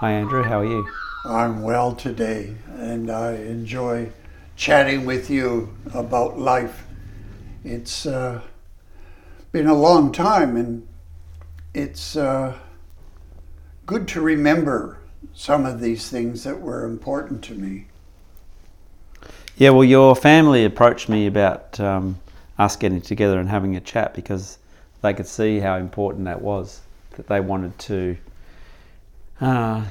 Hi, Andrew. How are you? I'm well today, and I enjoy chatting with you about life. It's uh, been a long time, and it's uh, good to remember some of these things that were important to me. Yeah, well, your family approached me about um, us getting together and having a chat because they could see how important that was. That they wanted to uh,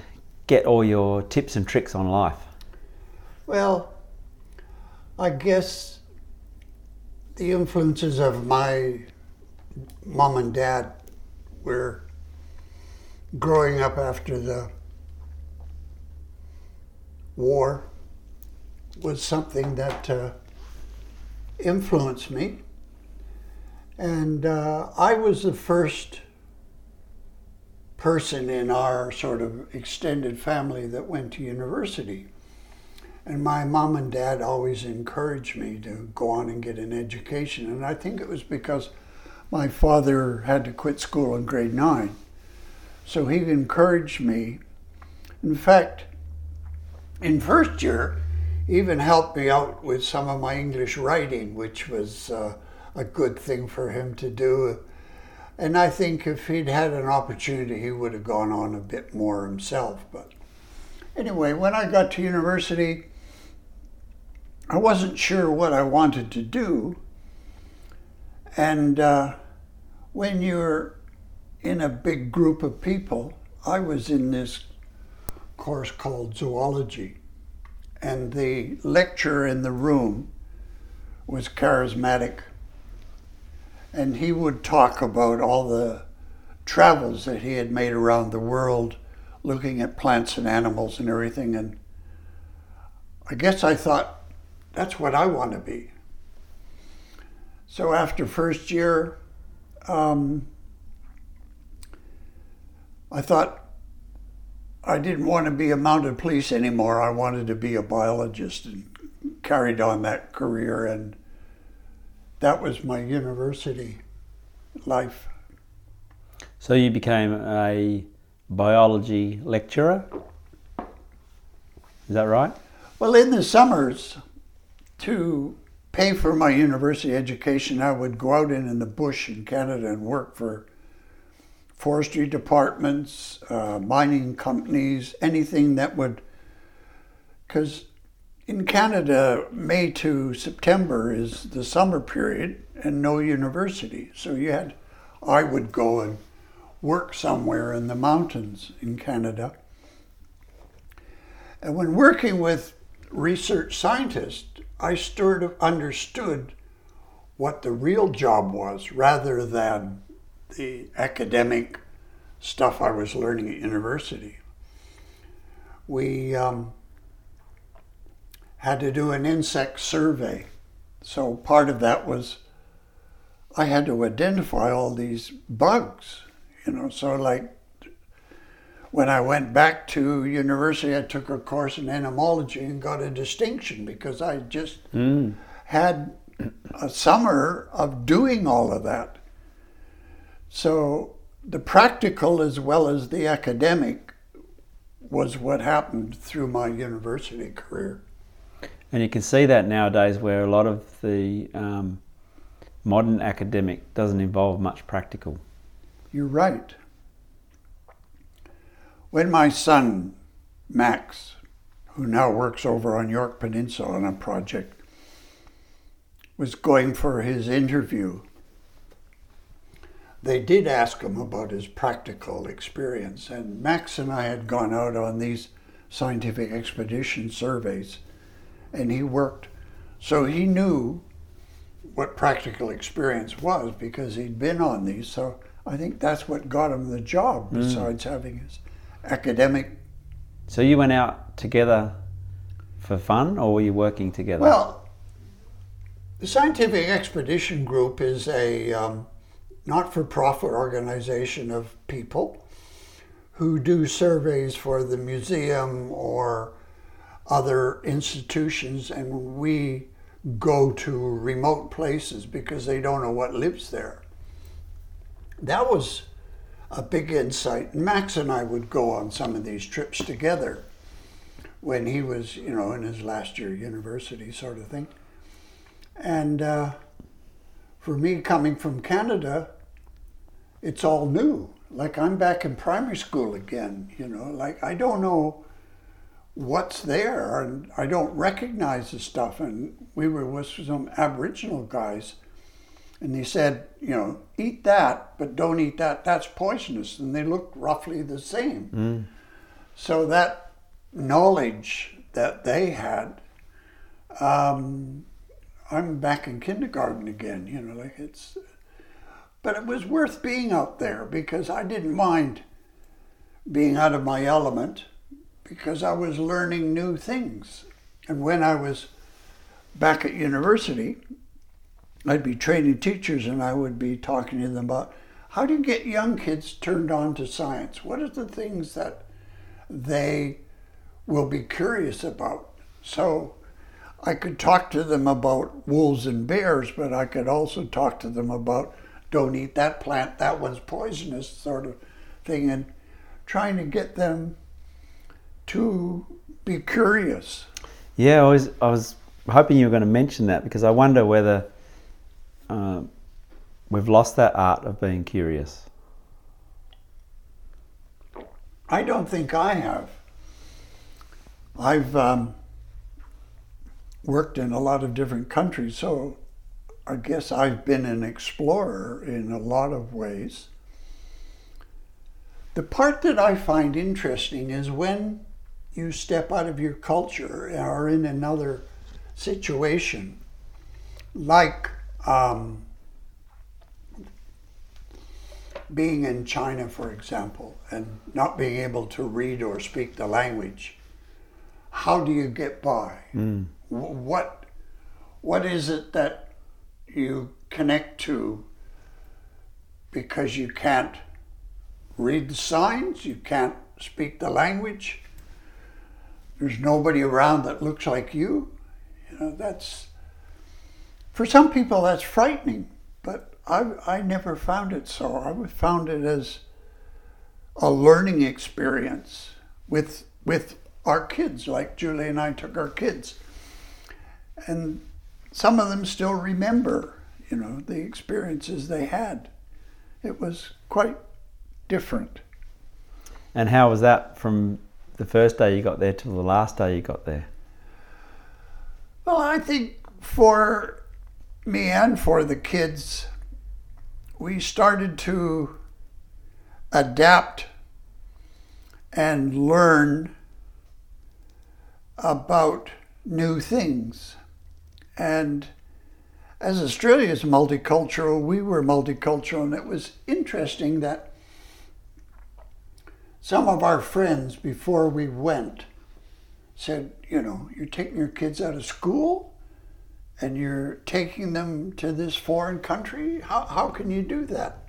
get all your tips and tricks on life. Well, I guess the influences of my mom and dad were growing up after the war was something that uh, influenced me. And uh, I was the first person in our sort of extended family that went to university. And my mom and dad always encouraged me to go on and get an education. And I think it was because my father had to quit school in grade nine. So he encouraged me. In fact, in first year, even helped me out with some of my English writing, which was uh, a good thing for him to do. And I think if he'd had an opportunity, he would have gone on a bit more himself. But anyway, when I got to university, I wasn't sure what I wanted to do. And uh, when you're in a big group of people, I was in this course called zoology. And the lecturer in the room was charismatic and he would talk about all the travels that he had made around the world looking at plants and animals and everything and I guess I thought that's what I want to be. So after first year, um, I thought I didn't want to be a mounted police anymore. I wanted to be a biologist and carried on that career and that was my university life. So you became a biology lecturer? Is that right? Well, in the summers, to pay for my university education, I would go out in, in the bush in Canada and work for forestry departments, uh, mining companies, anything that would, because in Canada, May to September is the summer period and no university. So you had, I would go and work somewhere in the mountains in Canada. And when working with research scientists, I sort of understood what the real job was rather than the academic stuff I was learning at university. We, um, had to do an insect survey. So part of that was I had to identify all these bugs, you know. So like when I went back to university, I took a course in entomology and got a distinction because I just mm. had a summer of doing all of that. So the practical as well as the academic was what happened through my university career. And you can see that nowadays where a lot of the um, modern academic doesn't involve much practical. You're right. When my son, Max, who now works over on Yorke Peninsula on a project, was going for his interview, they did ask him about his practical experience. And Max and I had gone out on these scientific expedition surveys and he worked. So he knew what practical experience was because he'd been on these. So I think that's what got him the job, hmm. besides mm. having his academic. So you went out together for fun, or were you working together? Well, the Scientific Expedition Group is a um, not for profit organization of people who do surveys for the museum or other institutions and we go to remote places because they don't know what lives there. That was a big insight. Max and I would go on some of these trips together when he was, you know, in his last year university, sort of thing. And uh, for me, coming from Canada, it's all new. Like I'm back in primary school again, you know, like I don't know what's there and I don't recognize the stuff. And we were with some Aboriginal guys and they said, you know, eat that, but don't eat that. That's poisonous. And they looked roughly the same. Mm. So that knowledge that they had, um, I'm back in kindergarten again. You know, like it's. But it was worth being out there because I didn't mind being out of my element because I was learning new things. And when I was back at university, I'd be training teachers and I would be talking to them about how do you get young kids turned on to science? What are the things that they will be curious about? So I could talk to them about wolves and bears, but I could also talk to them about don't eat that plant, that one's poisonous, sort of thing, and trying to get them to be curious. Yeah, I was, I was hoping you were going to mention that because I wonder whether uh, we've lost that art of being curious. I don't think I have. I've um, worked in a lot of different countries, so I guess I've been an explorer in a lot of ways. The part that I find interesting is when you step out of your culture or are in another situation, like um, being in China, for example, and not being able to read or speak the language. How do you get by? Mm. What what is it that you connect to because you can't read the signs, you can't speak the language, there's nobody around that looks like you. You know, that's for some people that's frightening, but I I never found it so. I found it as a learning experience with with our kids, like Julie and I took our kids. And some of them still remember, you know, the experiences they had. It was quite different. And how was that from the first day you got there to the last day you got there? Well, I think for me and for the kids, we started to adapt and learn about new things. And as Australia is multicultural, we were multicultural, and it was interesting that some of our friends before we went said, you know, you're taking your kids out of school and you're taking them to this foreign country? How, how can you do that?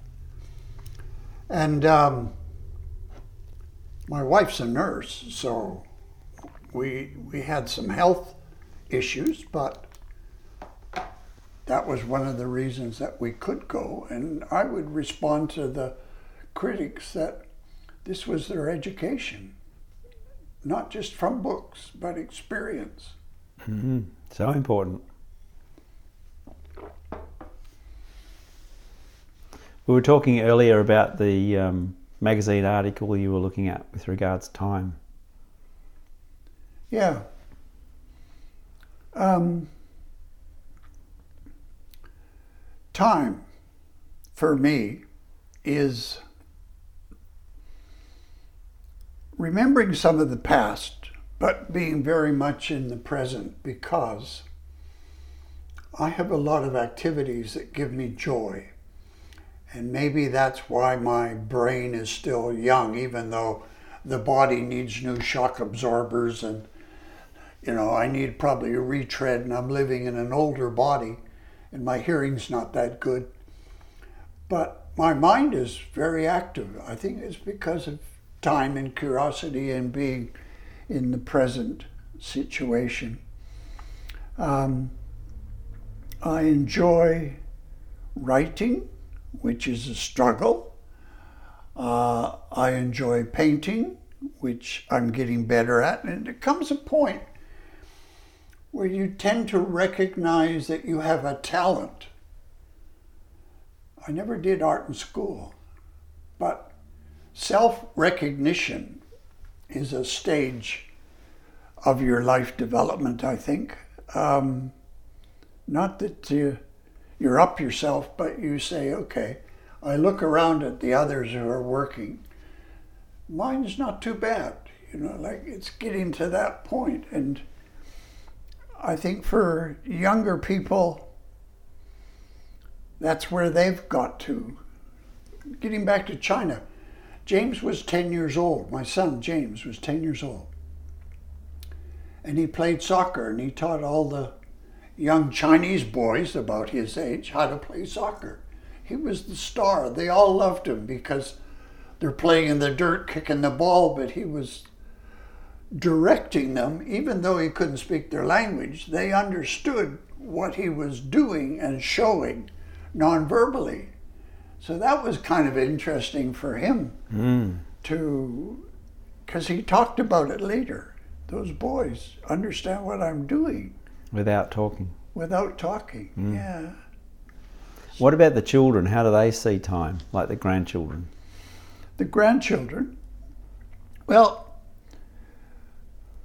And um, my wife's a nurse, so we, we had some health issues, but that was one of the reasons that we could go. And I would respond to the critics that this was their education, not just from books, but experience. Mm-hmm. So important. We were talking earlier about the um, magazine article you were looking at with regards to time. Yeah. Um, time, for me, is remembering some of the past, but being very much in the present because I have a lot of activities that give me joy. And maybe that's why my brain is still young, even though the body needs new shock absorbers and you know, I need probably a retread and I'm living in an older body and my hearing's not that good. But my mind is very active. I think it's because of time and curiosity and being in the present situation. Um, I enjoy writing, which is a struggle. Uh, I enjoy painting, which I'm getting better at. And it comes a point where you tend to recognize that you have a talent. I never did art in school, self recognition is a stage of your life development, I think. Um, not that you, you're up yourself, but you say, okay, I look around at the others who are working. Mine's not too bad, you know, like it's getting to that point. And I think for younger people, that's where they've got to. Getting back to China, James was 10 years old. My son, James, was 10 years old. And he played soccer and he taught all the young Chinese boys about his age how to play soccer. He was the star. They all loved him because they're playing in the dirt, kicking the ball, but he was directing them, even though he couldn't speak their language, they understood what he was doing and showing non-verbally. So that was kind of interesting for him Mm. to, because he talked about it later. Those boys understand what I'm doing Without talking. without talking. Yeah. What about the children? How do they see time? Like the grandchildren? The grandchildren, well,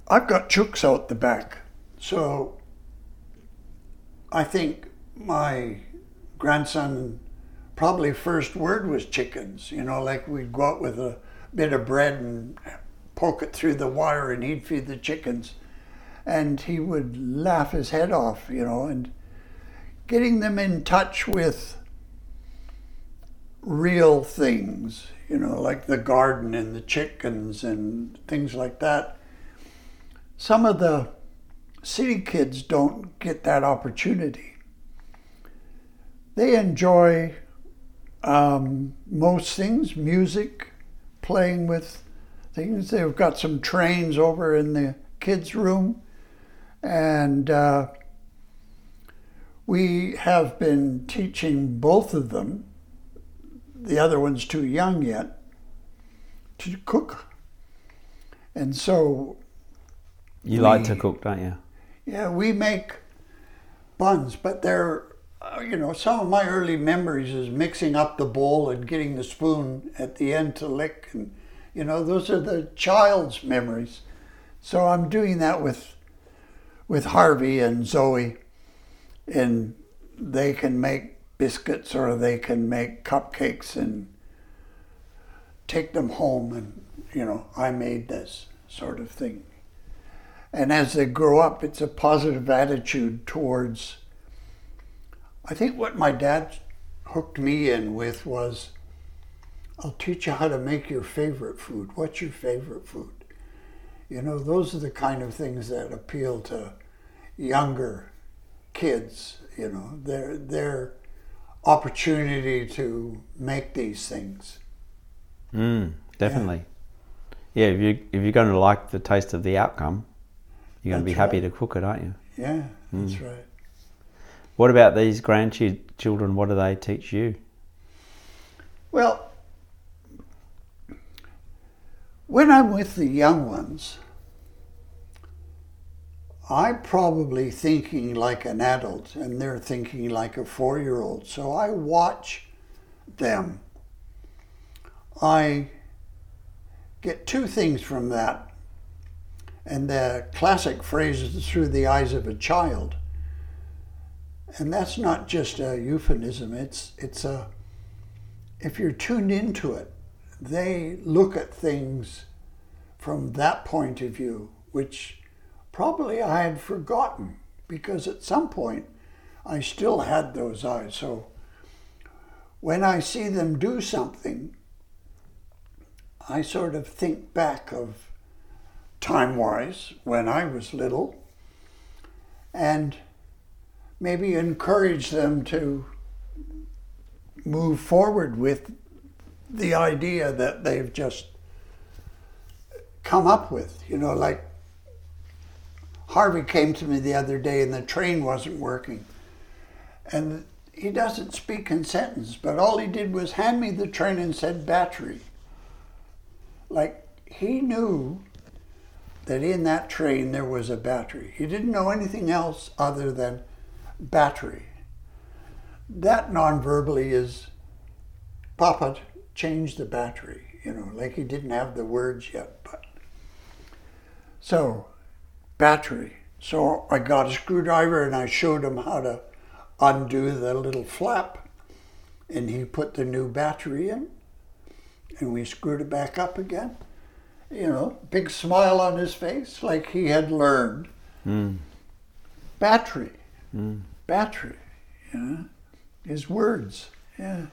I've got chooks out the back. So I think my grandson probably first word was chickens. You know, like we'd go out with a bit of bread and poke it through the wire and he'd feed the chickens. And he would laugh his head off, you know, and getting them in touch with real things, you know, like the garden and the chickens and things like that. Some of the city kids don't get that opportunity. They enjoy um, most things music, playing with things. They've got some trains over in the kids' room, and uh, we have been teaching both of them. The other one's too young yet to cook. And so You like to cook, don't you? yeah, we make buns, but they're, Uh, you know, some of my early memories is mixing up the bowl and getting the spoon at the end to lick. And, you know, those are the child's memories. So I'm doing that with, with Harvey and Zoe, and they can make biscuits or they can make cupcakes and take them home and, you know, I made this sort of thing. And as they grow up, it's a positive attitude towards. I think what my dad hooked me in with was I'll teach you how to make your favorite food. What's your favorite food? You know, those are the kind of things that appeal to younger kids, you know, their their opportunity to make these things. Mm, definitely. Yeah. if you if you're going to like the taste of the outcome, you're going to be happy right. to cook it, aren't you? Yeah, that's right. What about these grandchildren? What do they teach you? Well, when I'm with the young ones, I'm probably thinking like an adult and they're thinking like a four year old. So I watch them. I get two things from that. And the classic phrase is through the eyes of a child. And that's not just a euphemism, it's, it's a if you're tuned into it, they look at things from that point of view, which probably I had forgotten because at some point I still had those eyes. So when I see them do something, I sort of think back of time wise when I was little and maybe encourage them to move forward with the idea that they've just come up with. You know, like Harvey came to me the other day and the train wasn't working. And he doesn't speak in sentence, but all he did was hand me the train and said battery. like he knew that in that train there was a battery. He didn't know anything else other than battery. That non-verbally is Papa changed the battery, you know, like he didn't have the words yet, but so battery. So I got a screwdriver and I showed him how to undo the little flap and he put the new battery in and we screwed it back up again. You know, big smile on his face like he had learned. Mm. Battery. Mm. Battery. You know, his words. Yeah.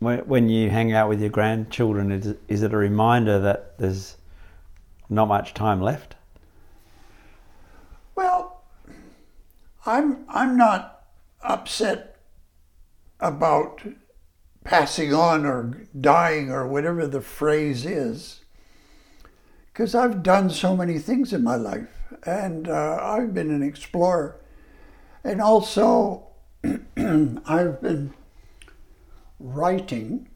When, when you hang out with your grandchildren, is, is it a reminder that there's not much time left? Well, I'm I'm not upset about passing on or dying or whatever the phrase is, because I've done so many things in my life, and uh, I've been an explorer, and also I've been writing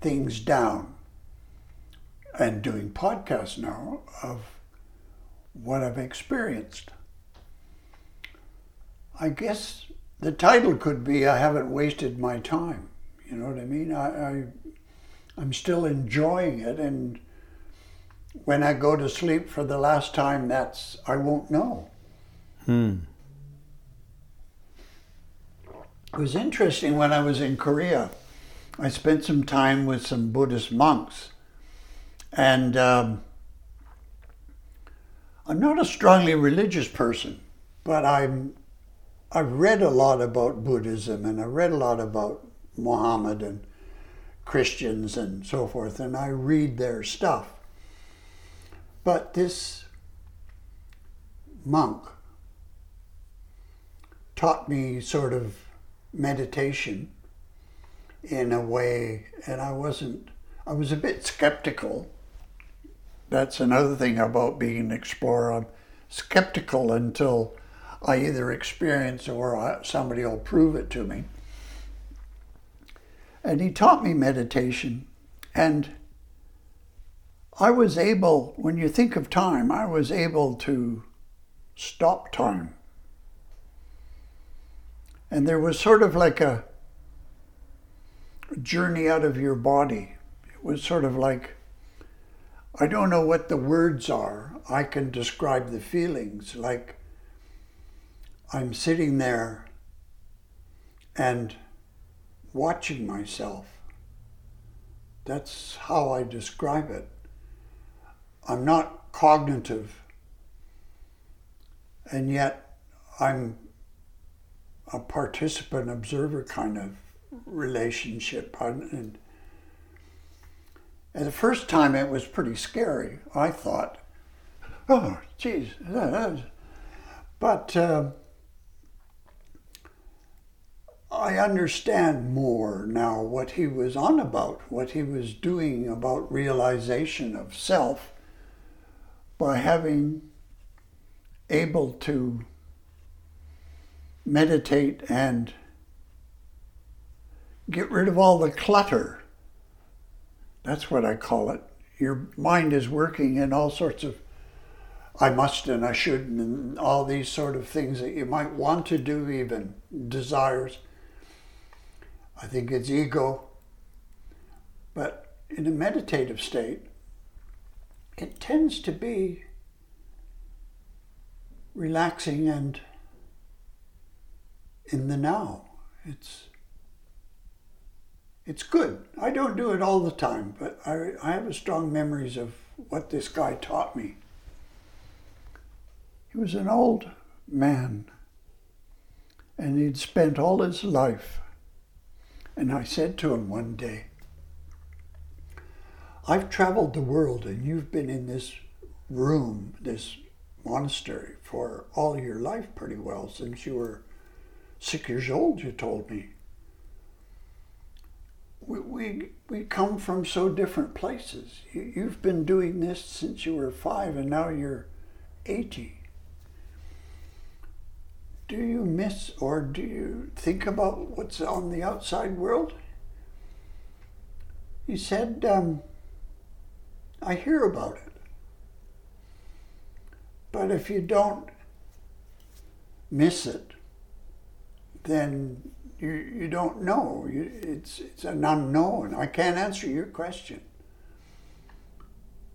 things down and doing podcasts now of what I've experienced. I guess the title could be I haven't wasted my time. You know what I mean? I, I I'm still enjoying it and when I go to sleep for the last time that's I won't know. Hmm. It was interesting when I was in Korea. I spent some time with some Buddhist monks and um, I'm not a strongly religious person, but I'm I've read a lot about Buddhism and I read a lot about Muhammad and Christians and so forth, and I read their stuff. But this monk taught me sort of meditation in a way, and I wasn't, I was a bit skeptical that's another thing about being an explorer. I'm skeptical until I either experience or somebody will prove it to me. And he taught me meditation. And I was able, when you think of time, I was able to stop time. And there was sort of like a journey out of your body. It was sort of like I don't know what the words are. I can describe the feelings like I'm sitting there and watching myself. That's how I describe it. I'm not cognitive, and yet I'm a participant observer kind of relationship. And and the first time it was pretty scary. I thought, oh, geez. But uh, I understand more now what he was on about, what he was doing about realization of self by having able to meditate and get rid of all the clutter that's what I call it. Your mind is working in all sorts of I must and I should and all these sort of things that you might want to do, even desires. I think it's ego. But in a meditative state, it tends to be relaxing and in the now. It's it's good. I don't do it all the time, but I, I have strong memories of what this guy taught me. He was an old man, and he'd spent all his life. And I said to him one day, I've traveled the world, and you've been in this room, this monastery, for all your life pretty well, since you were six years old, you told me we, we, we come from so different places. You, you've been doing this since you were five and now you're 80. Do you miss or do you think about what's on the outside world? He said, um, I hear about it. But if you don't miss it, then you, you don't know. You, it's, it's an unknown. I can't answer your question.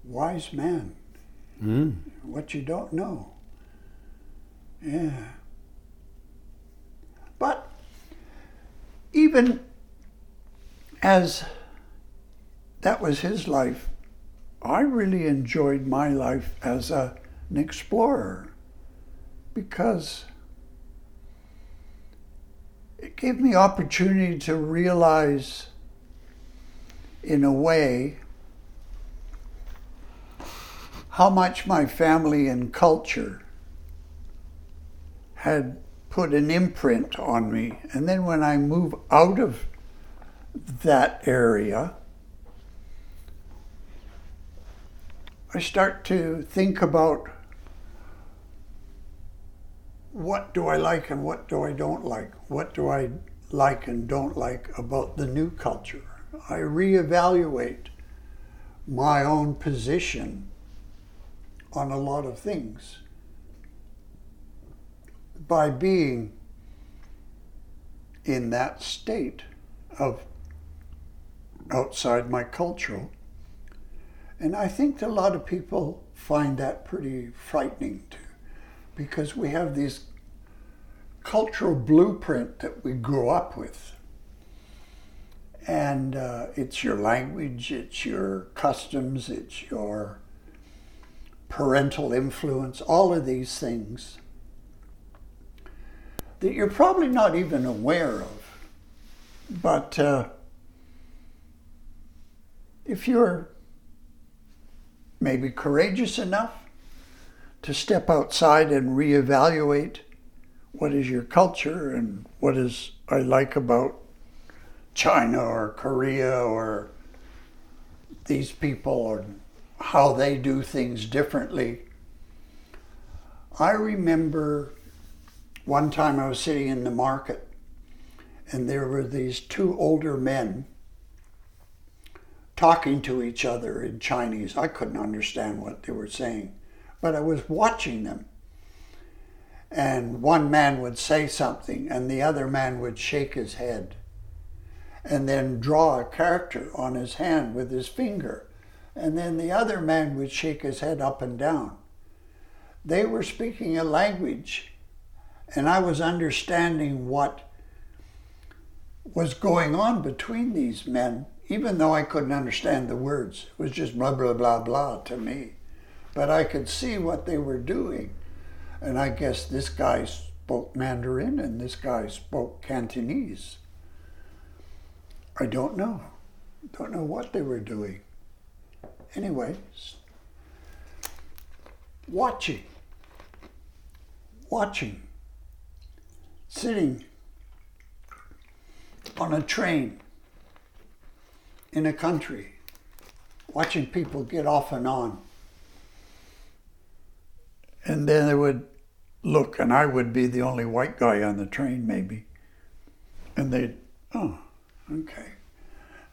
Wise man. Mm. What you don't know. Yeah. But even as that was his life, I really enjoyed my life as a, an explorer because it gave me opportunity to realize in a way how much my family and culture had put an imprint on me. And then when I move out of that area, I start to think about what do I like and what do I don't like? What do I like and don't like about the new culture? I reevaluate my own position on a lot of things by being in that state of outside my cultural. And I think a lot of people find that pretty frightening too because we have this cultural blueprint that we grew up with. And uh, it's your language, it's your customs, it's your parental influence, all of these things that you're probably not even aware of. But uh, if you're maybe courageous enough to step outside and reevaluate what is your culture and what is I like about China or Korea or these people or how they do things differently. I remember one time I was sitting in the market and there were these two older men talking to each other in Chinese. I couldn't understand what they were saying but I was watching them. And one man would say something, and the other man would shake his head and then draw a character on his hand with his finger. And then the other man would shake his head up and down. They were speaking a language, and I was understanding what was going on between these men, even though I couldn't understand the words. It was just blah, blah, blah, blah to me but I could see what they were doing. And I guess this guy spoke Mandarin and this guy spoke Cantonese. I don't know. Don't know what they were doing. Anyway, watching, watching, sitting on a train in a country, watching people get off and on and then they would look, and I would be the only white guy on the train, maybe. And they'd, oh, okay.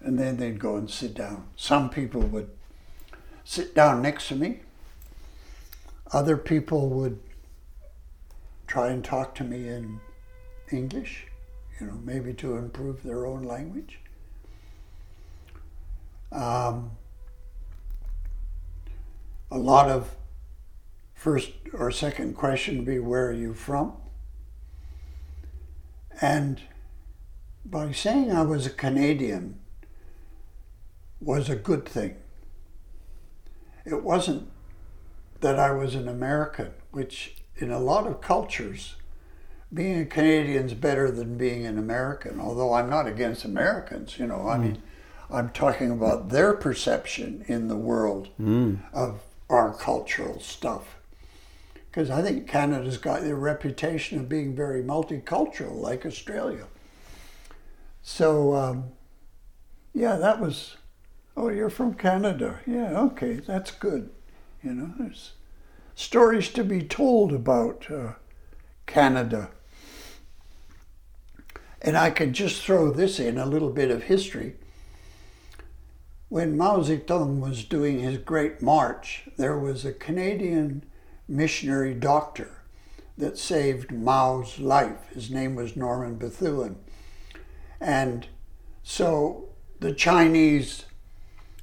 And then they'd go and sit down. Some people would sit down next to me. Other people would try and talk to me in English, you know, maybe to improve their own language. Um, a lot of first or second question would be, Where are you from? And by saying I was a Canadian was a good thing. It wasn't that I was an American, which in a lot of cultures, being a Canadian is better than being an American, although I'm not against Americans, you know, I mm. mean, I'm talking about their perception in the world mm. of our cultural stuff because I think Canada's got the reputation of being very multicultural, like Australia. So, um, yeah, that was, oh, you're from Canada. Yeah, okay, that's good. You know, there's stories to be told about uh, Canada. And I could just throw this in a little bit of history. When Mao Zedong was doing his great march, there was a Canadian missionary doctor that saved Mao's life. His name was Norman Bethune. And so the Chinese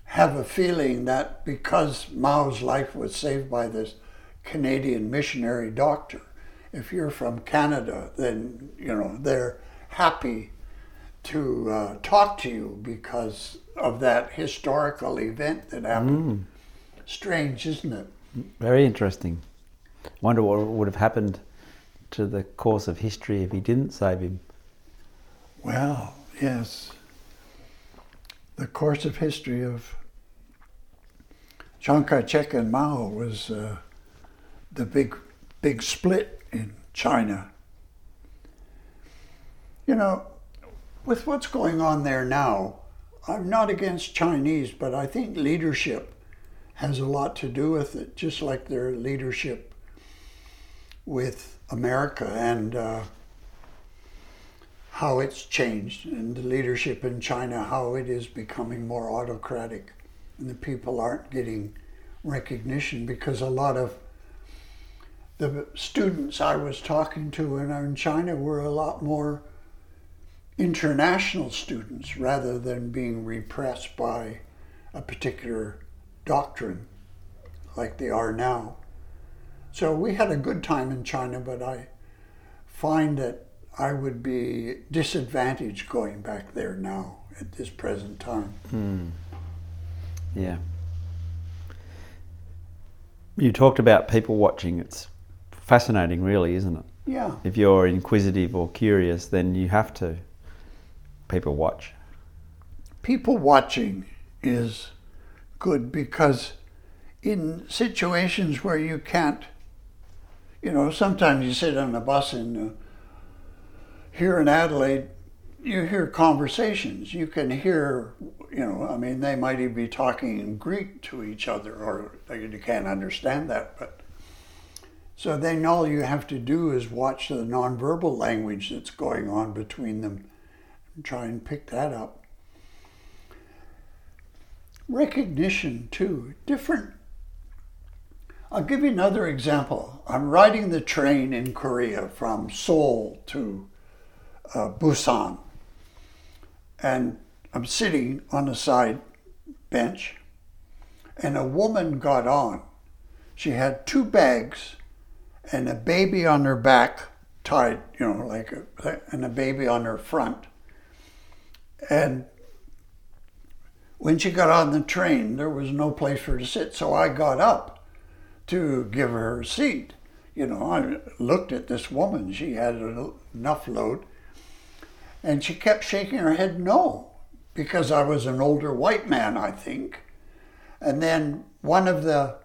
have a feeling that because Mao's life was saved by this Canadian missionary doctor, if you're from Canada, then you know they're happy to uh, talk to you because of that historical event that happened. Mm. Strange, isn't it? Very interesting. Wonder what would have happened to the course of history if he didn't save him. Well, yes. The course of history of Chiang Kai-shek and Mao was uh, the big, big split in China. You know, with what's going on there now, I'm not against Chinese, but I think leadership has a lot to do with it, just like their leadership with America and uh, how it's changed, and the leadership in China, how it is becoming more autocratic, and the people aren't getting recognition because a lot of the students I was talking to in China were a lot more international students rather than being repressed by a particular doctrine like they are now. So we had a good time in China, but I find that I would be disadvantaged going back there now at this present time. Hmm. Yeah. You talked about people watching. It's fascinating, really, isn't it? Yeah. If you're inquisitive or curious, then you have to people watch? People watching is good because in situations where you can't, you know, sometimes you sit on a bus and uh, here in Adelaide, you hear conversations. You can hear, you know, I mean, they might even be talking in Greek to each other, or you can't understand that, but. So then all you have to do is watch the nonverbal language that's going on between them try and pick that up. Recognition, too, different. I'll give you another example. I'm riding the train in Korea from Seoul to uh, Busan, and I'm sitting on a side bench, and a woman got on. She had two bags and a baby on her back, tied, you know, like a, and a baby on her front. And when she got on the train, there was no place for her to sit, so I got up to give her a seat. You know, I looked at this woman, she had enough load, and she kept shaking her head no, because I was an older white man, I think. And then one of the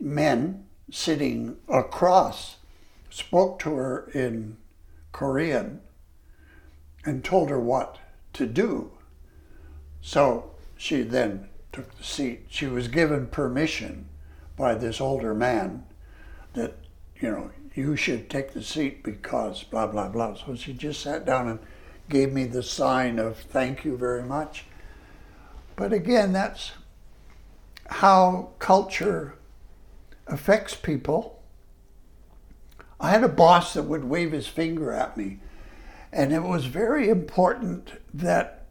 men sitting across spoke to her in Korean and told her what to do. So she then took the seat. She was given permission by this older man that, you know, you should take the seat because blah, blah, blah. So she just sat down and gave me the sign of thank you very much. But again, that's how culture affects people. I had a boss that would wave his finger at me and it was very important that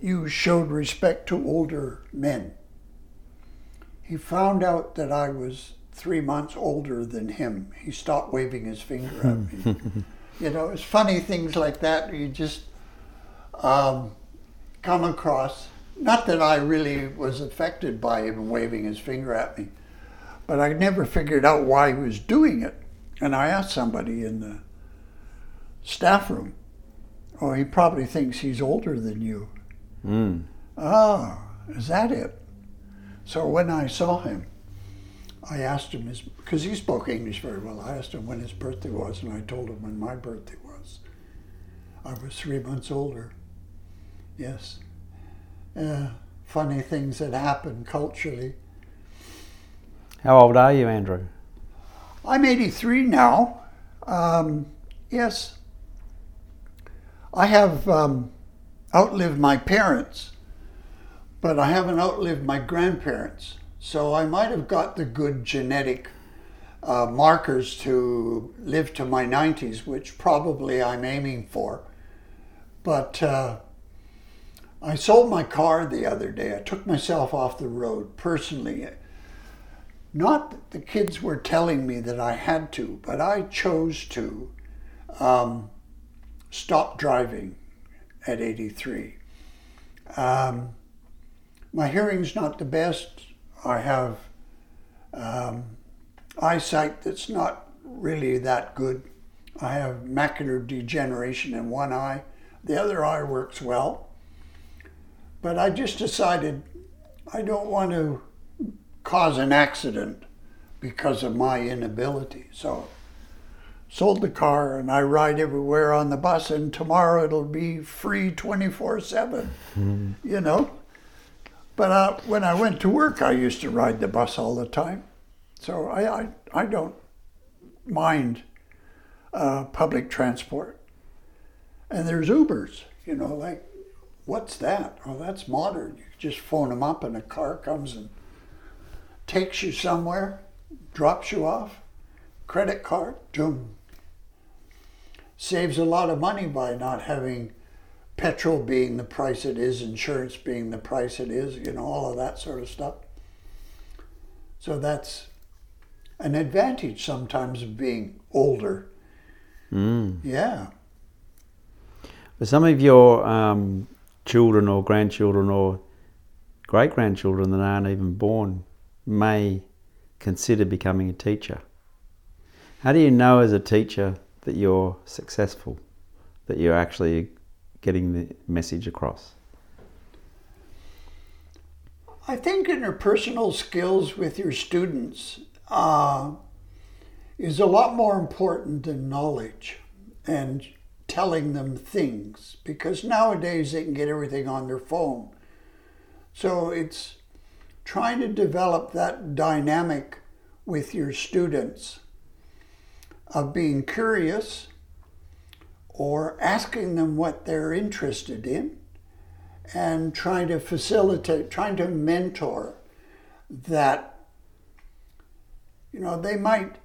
you showed respect to older men. He found out that I was three months older than him. He stopped waving his finger at me. you know, it's funny things like that you just um, come across. Not that I really was affected by him waving his finger at me, but I never figured out why he was doing it. And I asked somebody in the staff room. Oh, he probably thinks he's older than you. Mm. Oh, is that it? So when I saw him, I asked him his because he spoke English very well. I asked him when his birthday was, and I told him when my birthday was. I was three months older. Yes. Uh, funny things that happen culturally. How old are you, Andrew? I'm 83 now. Um, yes, I have um, outlived my parents, but I haven't outlived my grandparents. So I might have got the good genetic uh, markers to live to my 90s, which probably I'm aiming for. But uh, I sold my car the other day. I took myself off the road personally. Not that the kids were telling me that I had to, but I chose to um, stop driving at 83. Um, my hearing's not the best. I have um, eyesight that's not really that good. I have macular degeneration in one eye. The other eye works well. But I just decided I don't want to cause an accident because of my inability. So sold the car and I ride everywhere on the bus and tomorrow it'll be free 24/7. Mm. You know? But uh, when I went to work I used to ride the bus all the time. So I I, I don't mind uh, public transport. And there's Ubers, you know, like what's that? Oh, that's modern. You just phone them up and a car comes and takes you somewhere, drops you off, credit card, boom. Saves a lot of money by not having petrol being the price it is, insurance being the price it is, you know, all of that sort of stuff. So that's an advantage sometimes of being older. Mm. Yeah. But some of your um, children or grandchildren or great grandchildren that aren't even born may consider becoming a teacher. How do you know as a teacher that you're successful, that you're actually getting the message across? I think interpersonal skills with your students uh, is a lot more important than knowledge and telling them things because nowadays they can get everything on their phone. So it's trying to develop that dynamic with your students of being curious or asking them what they're interested in and trying to facilitate, trying to mentor that, you know, they might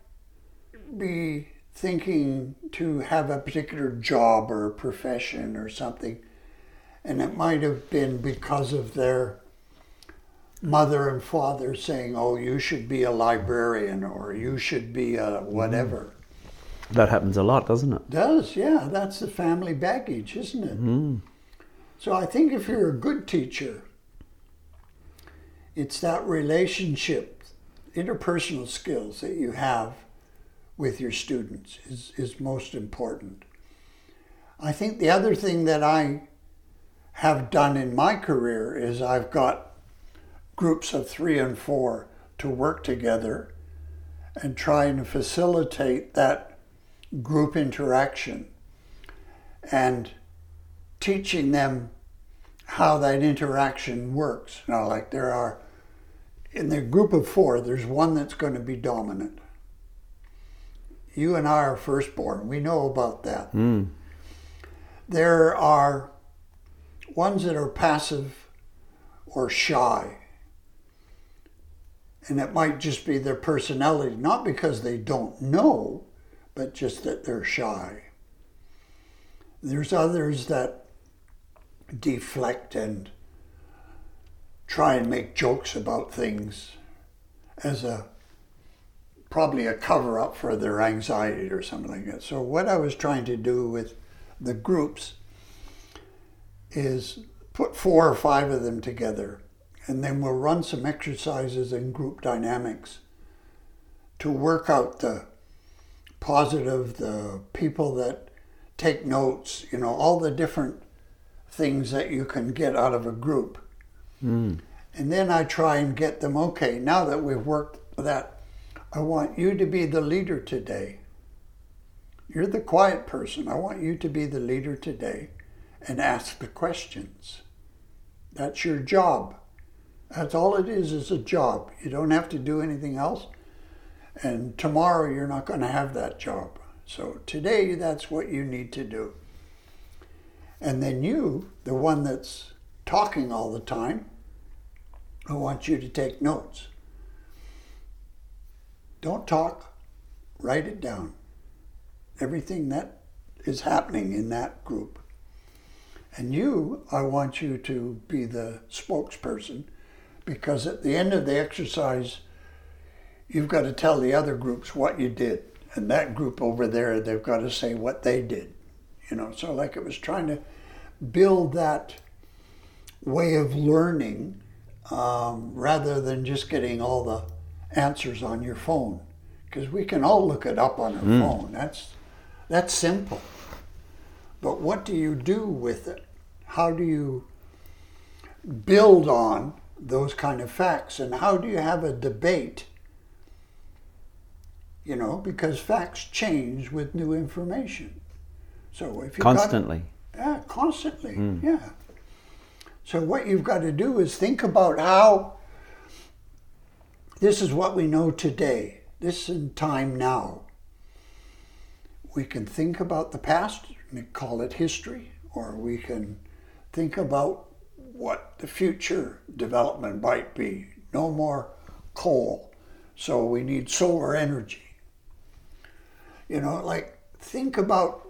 be thinking to have a particular job or profession or something, and it might have been because of their mother and father saying, "Oh, you should be a librarian or you should be a whatever." Mm-hmm. That happens a lot, doesn't it? Does yeah, that's the family baggage, isn't it? Mm. So I think if you're a good teacher, it's that relationship, interpersonal skills that you have with your students is, is most important. I think the other thing that I have done in my career is I've got groups of three and four to work together and try and facilitate that group interaction and teaching them how that interaction works. Now, like there are, in the group of four, there's one that's going to be dominant. You and I are firstborn. We know about that. Mm. There are ones that are passive or shy and it might just be their personality, not because they don't know, but just that they're shy. There's others that deflect and try and make jokes about things as a probably a cover up for their anxiety or something like that. So what I was trying to do with the groups is put four or five of them together and then we'll run some exercises in group dynamics to work out the positive, the people that take notes, you know, all the different things that you can get out of a group. Mm. And then I try and get them, okay, now that we've worked that, I want you to be the leader today. You're the quiet person. I want you to be the leader today and ask the questions. That's your job. That's all it is, is a job. You don't have to do anything else. And tomorrow you're not going to have that job. So today that's what you need to do. And then you, the one that's talking all the time, I want you to take notes. Don't talk, write it down. Everything that is happening in that group. And you, I want you to be the spokesperson because at the end of the exercise, you've got to tell the other groups what you did. And that group over there, they've got to say what they did. You know, so like it was trying to build that way of learning um, rather than just getting all the answers on your phone. Because we can all look it up on our Mm. phone. That's that's simple. But what do you do with it? How do you build on those kind of facts? And how do you have a debate? You know, because facts change with new information. So if you Constantly. yeah, constantly. Hmm. Yeah. So what you've got to do is think about how this is what we know today. This in time now. We can think about the past and call it history, or we can think about what the future development might be. No more coal, so we need solar energy. You know, like think about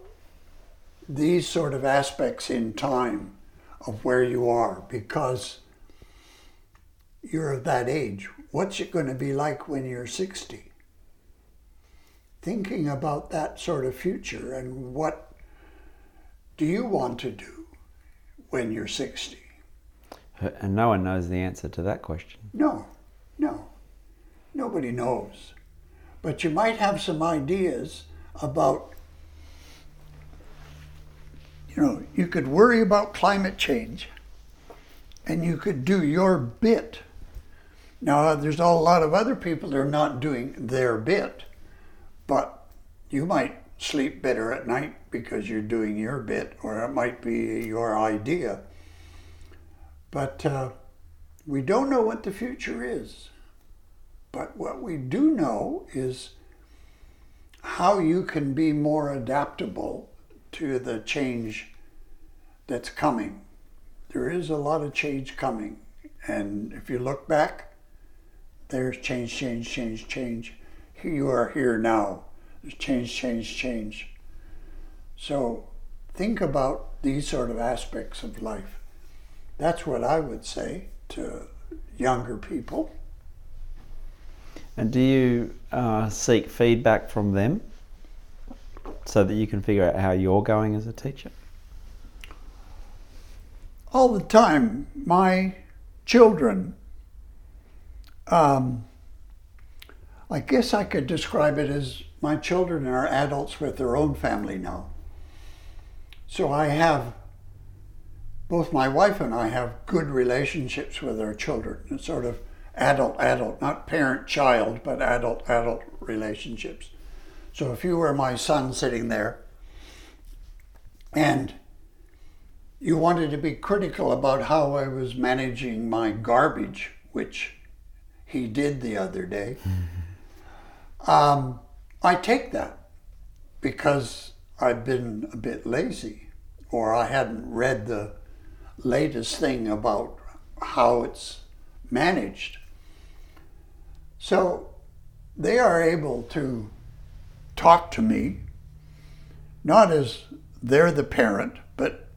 these sort of aspects in time of where you are because you're of that age. What's it going to be like when you're 60? Thinking about that sort of future and what do you want to do when you're 60? And no one knows the answer to that question. No, no, nobody knows. But you might have some ideas about, you know, you could worry about climate change and you could do your bit. Now, there's a lot of other people that are not doing their bit, but you might sleep better at night because you're doing your bit, or it might be your idea. But uh, we don't know what the future is. But what we do know is how you can be more adaptable to the change that's coming. There is a lot of change coming. And if you look back, there's change, change, change, change. You are here now. There's change, change, change. So think about these sort of aspects of life. That's what I would say to younger people. And do you uh, seek feedback from them so that you can figure out how you're going as a teacher? all the time. My children, um, I guess I could describe it as my children are adults with their own family now. So I have, both my wife and I have good relationships with our children. It's sort of adult adult, not parent child, but adult adult relationships. So if you were my son sitting there and you wanted to be critical about how I was managing my garbage, which he did the other day, um, I take that because I've been a bit lazy or I hadn't read the latest thing about how it's managed. So they are able to talk to me, not as they're the parent, but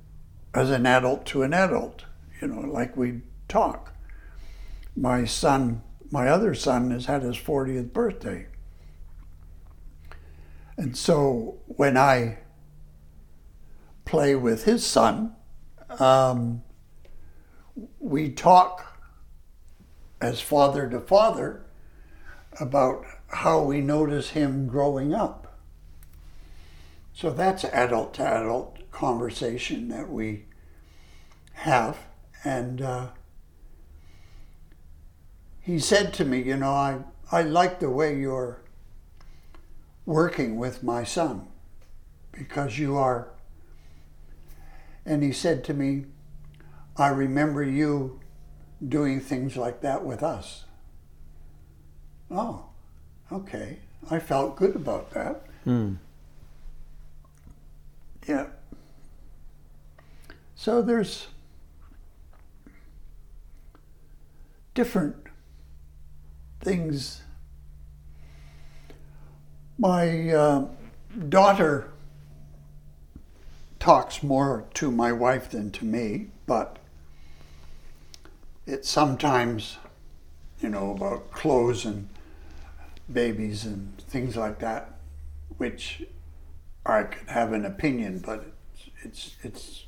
as an adult to an adult, you know, like we talk. My son, my other son, has had his 40th birthday. And so when I play with his son, um, we talk as father to father about how we notice him growing up. So that's adult to adult conversation that we have. And uh, he said to me, You know, I, I like the way you're working with my son because you are. And he said to me, I remember you doing things like that with us. Oh, okay. I felt good about that. Hmm. Yeah. So there's different things. My uh, daughter talks more to my wife than to me, but it's sometimes, you know, about clothes and babies and things like that, which I could have an opinion, but it's it's, it's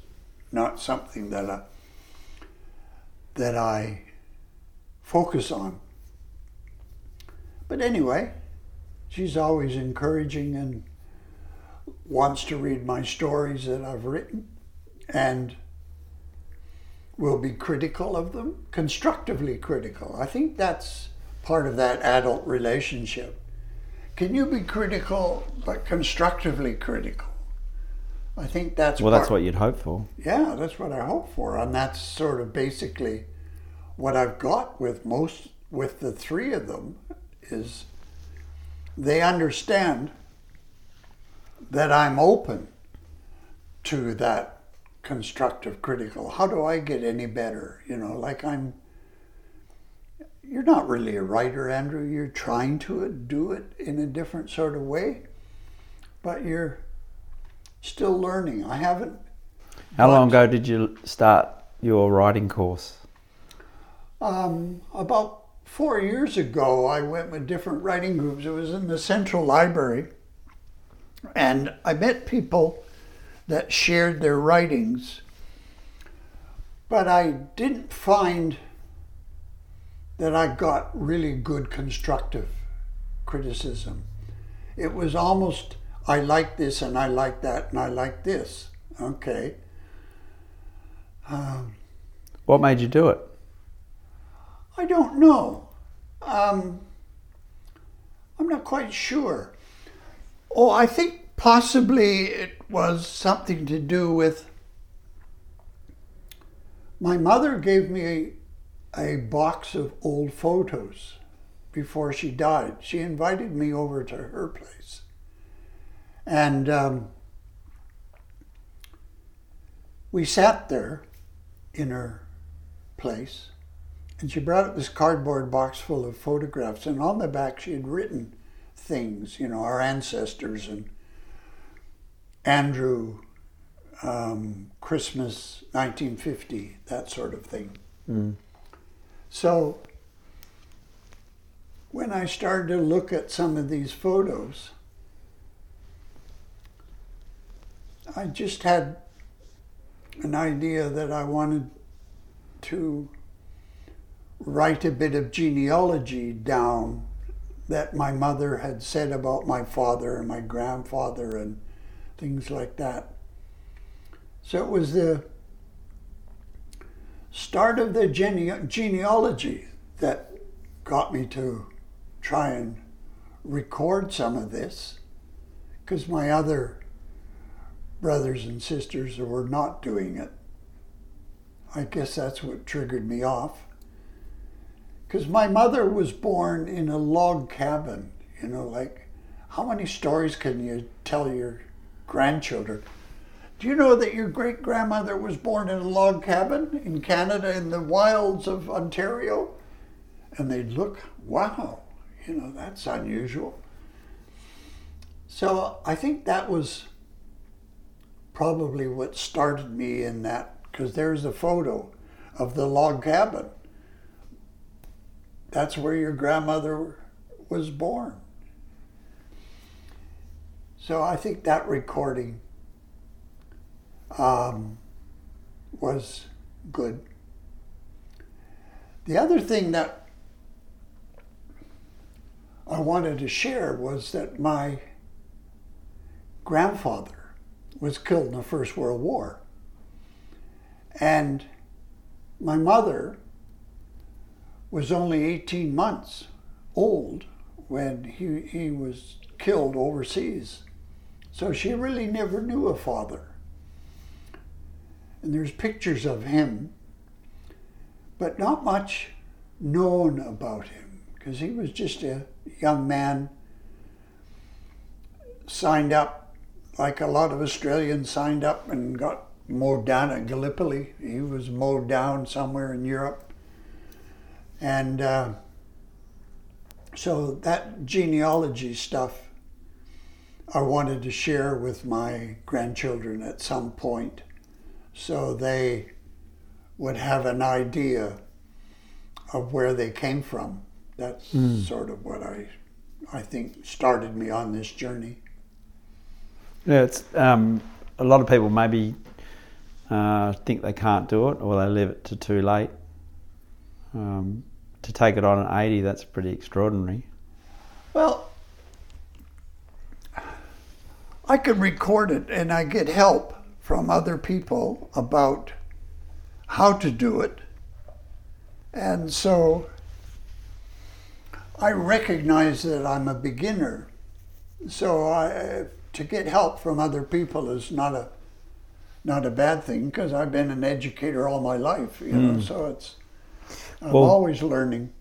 not something that I, that I focus on. But anyway, she's always encouraging and wants to read my stories that I've written and will be critical of them, constructively critical. I think that's part of that adult relationship. Can you be critical but constructively critical? I think that's well, part, that's what you'd hope for. Yeah, that's what I hope for, and that's sort of basically what I've got with most with the three of them is they understand that I'm open to that constructive critical. How do I get any better? You know, like I'm you're not really a writer, Andrew. You're trying to do it in a different sort of way, but you're still learning. I haven't. How long ago did you start your writing course? Um, about four years ago, I went with different writing groups. It was in the Central Library, and I met people that shared their writings, but I didn't find that I got really good constructive criticism. It was almost, I like this and I like that and I like this. Okay. Um, what made you do it? I don't know. Um, I'm not quite sure. Oh, I think possibly it was something to do with my mother gave me a box of old photos before she died. She invited me over to her place. And um, we sat there in her place, and she brought out this cardboard box full of photographs. And on the back, she had written things, you know, our ancestors and Andrew, um, Christmas 1950, that sort of thing. Mm. So when I started to look at some of these photos, I just had an idea that I wanted to write a bit of genealogy down that my mother had said about my father and my grandfather and things like that. So it was the start of the gene- genealogy that got me to try and record some of this because my other brothers and sisters were not doing it. I guess that's what triggered me off. Because my mother was born in a log cabin, you know, like how many stories can you tell your grandchildren? Do you know that your great grandmother was born in a log cabin in Canada in the wilds of Ontario? And they'd look, wow, you know, that's unusual. So I think that was probably what started me in that, because there's a photo of the log cabin. That's where your grandmother was born. So I think that recording um, was good. The other thing that I wanted to share was that my grandfather was killed in the First World War. And my mother was only 18 months old when he, he was killed overseas. So she really never knew a father and there's pictures of him, but not much known about him because he was just a young man signed up like a lot of Australians signed up and got mowed down at Gallipoli. He was mowed down somewhere in Europe. And uh, so that genealogy stuff I wanted to share with my grandchildren at some point so they would have an idea of where they came from. That's mm. sort of what I, I think started me on this journey. Yeah, it's um, a lot of people maybe uh, think they can't do it or they leave it to too late. Um, to take it on at 80, that's pretty extraordinary. Well, I can record it and I get help from other people about how to do it. And so I recognize that I'm a beginner. So I, to get help from other people is not a not a bad thing because I've been an educator all my life, you know. Hmm. So it's I'm well, always learning.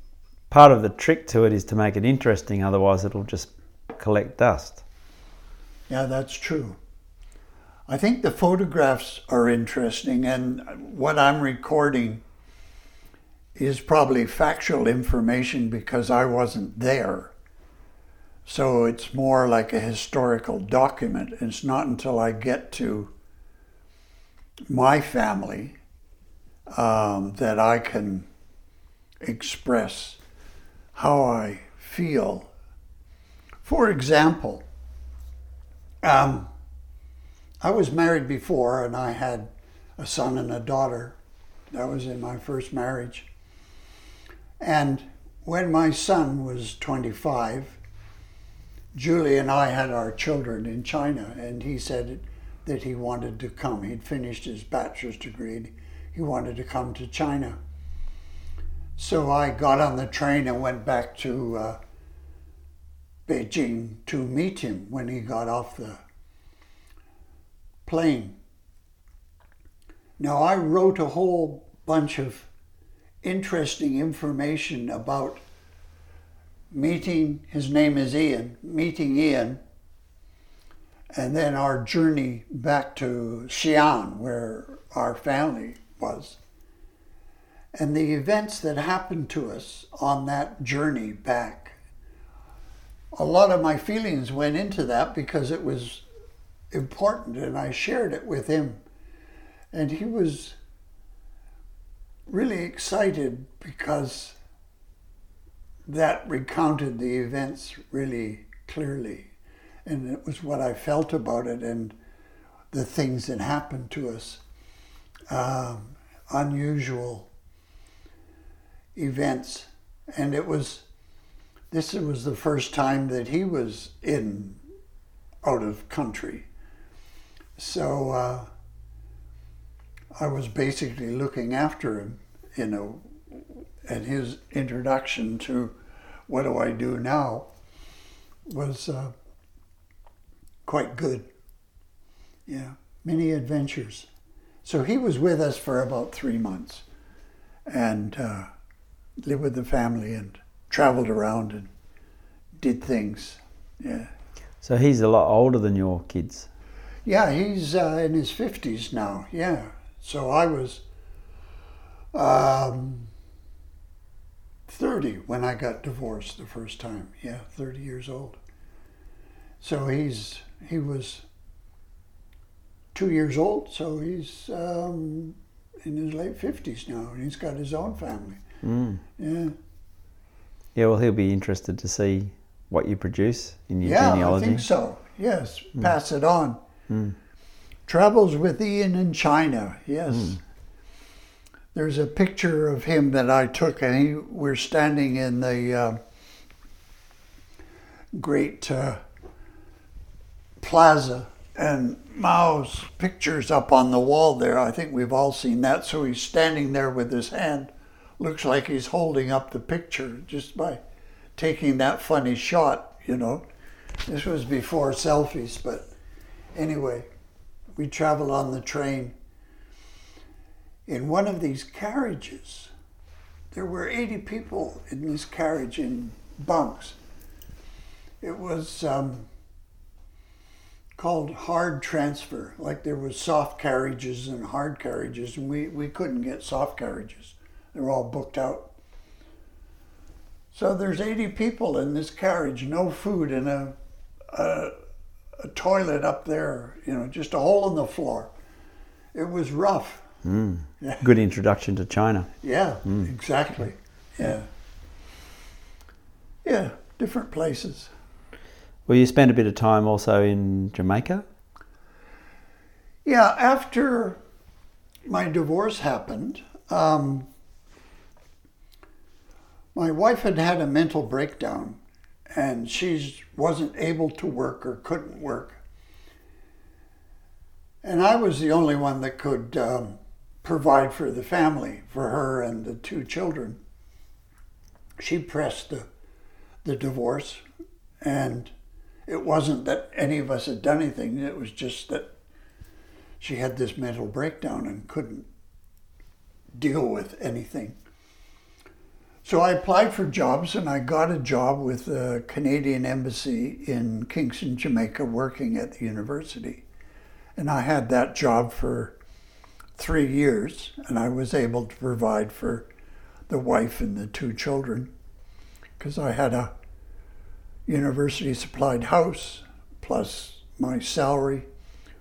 Part of the trick to it is to make it interesting, otherwise it'll just collect dust. Yeah, that's true. I think the photographs are interesting, and what I'm recording is probably factual information because I wasn't there. So it's more like a historical document. It's not until I get to my family um, that I can express how I feel. For example, um, I was married before and I had a son and a daughter. That was in my first marriage. And when my son was 25, Julie and I had our children in China, and he said that he wanted to come. He'd finished his bachelor's degree. He wanted to come to China. So I got on the train and went back to uh, Beijing to meet him when he got off the plane. Now, I wrote a whole bunch of interesting information about meeting, his name is Ian, meeting Ian, and then our journey back to Xi'an, where our family was and the events that happened to us on that journey back. A lot of my feelings went into that because it was important and I shared it with him. And he was really excited because that recounted the events really clearly. And it was what I felt about it and the things that happened to us. Um, unusual events, and it was this was the first time that he was in out of country. So uh, I was basically looking after him, you know, and his introduction to what do I do now was uh, quite good. Yeah, many adventures. So he was with us for about three months, and. Uh, lived with the family and traveled around and did things. Yeah. So he's a lot older than your kids. Yeah, he's uh, in his fifties now. Yeah. So I was um, thirty when I got divorced the first time. Yeah, thirty years old. So he's he was two years old. So he's um, in his late fifties now, and he's got his own family. Mm. Yeah. Yeah, well, he'll be interested to see what you produce in your yeah, genealogy. I think so. Yes, mm. pass it on. Mm. Travels with Ian in China. Yes. Mm. There's a picture of him that I took, and he, we're standing in the uh, great uh, plaza, and Mao's picture's up on the wall there. I think we've all seen that. So he's standing there with his hand looks like he's holding up the picture just by taking that funny shot, you know. This was before selfies, but anyway, we traveled on the train. In one of these carriages, there were 80 people in this carriage in bunks. It was um, called hard transfer. Like there was soft carriages and hard carriages, and we, we couldn't get soft carriages. They were all booked out. So there's 80 people in this carriage, no food, and a, a, a toilet up there, you know, just a hole in the floor. It was rough. Mm. Yeah. Good introduction to China. Yeah, exactly. Yeah. Yeah, different places. Well, you spent a bit of time also in Jamaica. Yeah, after my divorce happened, um, my wife had had a mental breakdown and she wasn't able to work or couldn't work. And I was the only one that could um, provide for the family, for her and the two children. She pressed the, the divorce, and it wasn't that any of us had done anything, it was just that she had this mental breakdown and couldn't deal with anything. So I applied for jobs and I got a job with the Canadian Embassy in Kingston, Jamaica, working at the university. And I had that job for three years and I was able to provide for the wife and the two children because I had a university supplied house plus my salary,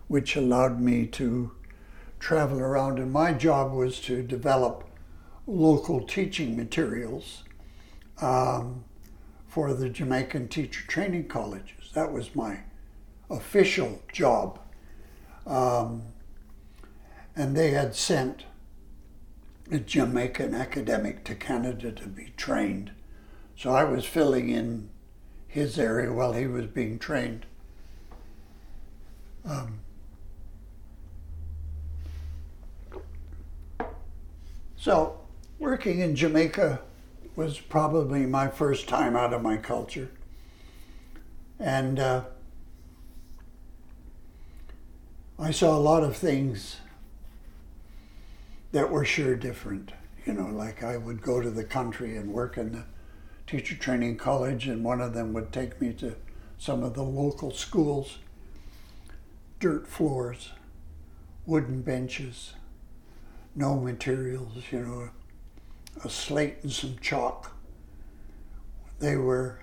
which allowed me to travel around. And my job was to develop local teaching materials um, for the Jamaican teacher training colleges. That was my official job. Um, and they had sent a Jamaican academic to Canada to be trained. So I was filling in his area while he was being trained. Um, so working in Jamaica was probably my first time out of my culture. And uh, I saw a lot of things that were sure different. You know, like I would go to the country and work in the teacher training college, and one of them would take me to some of the local schools dirt floors, wooden benches, no materials, you know, a slate and some chalk. They were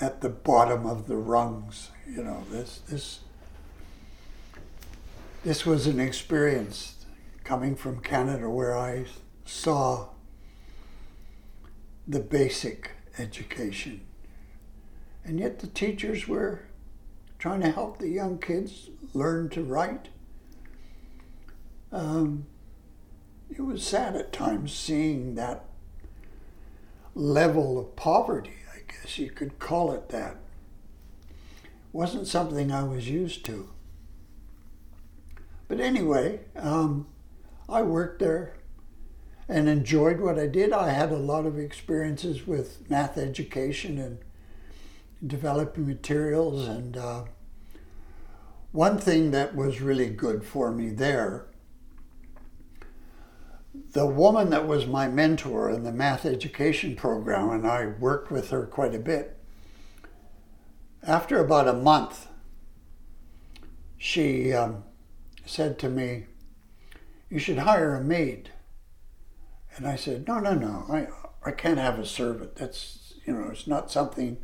at the bottom of the rungs, you know, this this this was an experience coming from Canada where I saw the basic education. And yet the teachers were trying to help the young kids learn to write. Um, it was sad at times seeing that level of poverty, I guess you could call it that. Wasn't something I was used to. But anyway, um, I worked there and enjoyed what I did. I had a lot of experiences with math education and developing materials. And uh, one thing that was really good for me there, the woman that was my mentor in the math education program, and I worked with her quite a bit. After about a month, she um, said to me, You should hire a maid. And I said, No, no, no, I, I can't have a servant. That's, you know, it's not something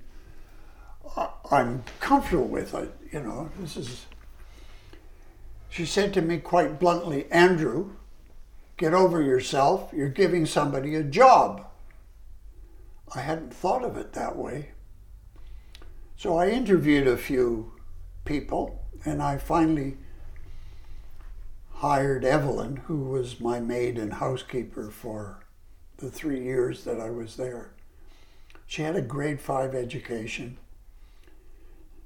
I'm comfortable with. I, you know, this is. She said to me quite bluntly, Andrew, get over yourself. You're giving somebody a job. I hadn't thought of it that way. So I interviewed a few people and I finally hired Evelyn, who was my maid and housekeeper for the three years that I was there. She had a grade five education.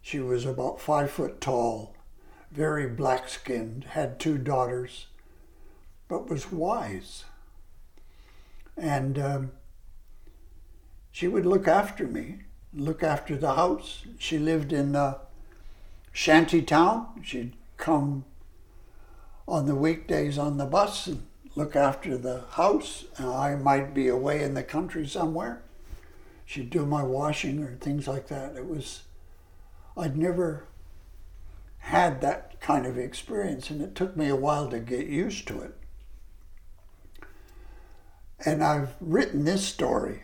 She was about five foot tall, very black skinned, had two daughters, but was wise. And um, she would look after me, look after the house. She lived in a shanty town. She'd come on the weekdays on the bus and look after the house. I might be away in the country somewhere. She'd do my washing or things like that. It was, I'd never had that kind of experience, and it took me a while to get used to it. And I've written this story.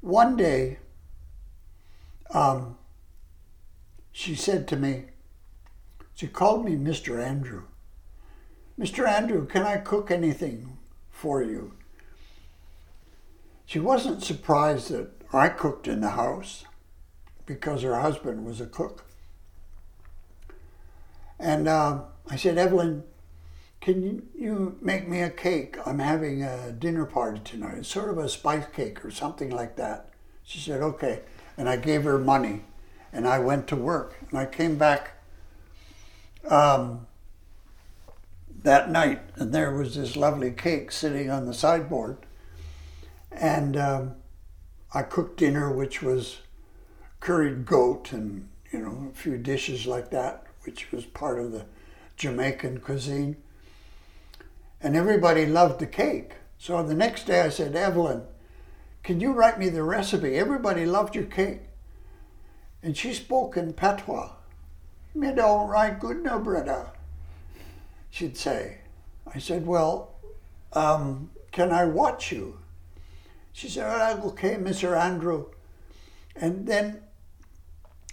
One day, um, she said to me, she called me Mr. Andrew. Mr. Andrew, can I cook anything for you? She wasn't surprised that I cooked in the house because her husband was a cook. And uh, I said, Evelyn, can you make me a cake? I'm having a dinner party tonight. It's sort of a spice cake or something like that. She said, okay. And I gave her money and I went to work. And I came back um, that night and there was this lovely cake sitting on the sideboard. And um, I cooked dinner, which was curried goat and, you know, a few dishes like that, which was part of the Jamaican cuisine. And everybody loved the cake. So the next day I said, Evelyn, can you write me the recipe? Everybody loved your cake. And she spoke in patois. Me don't write good no, brother, she'd say. I said, well, um, can I watch you? She said, oh, okay, Mr. Andrew. And then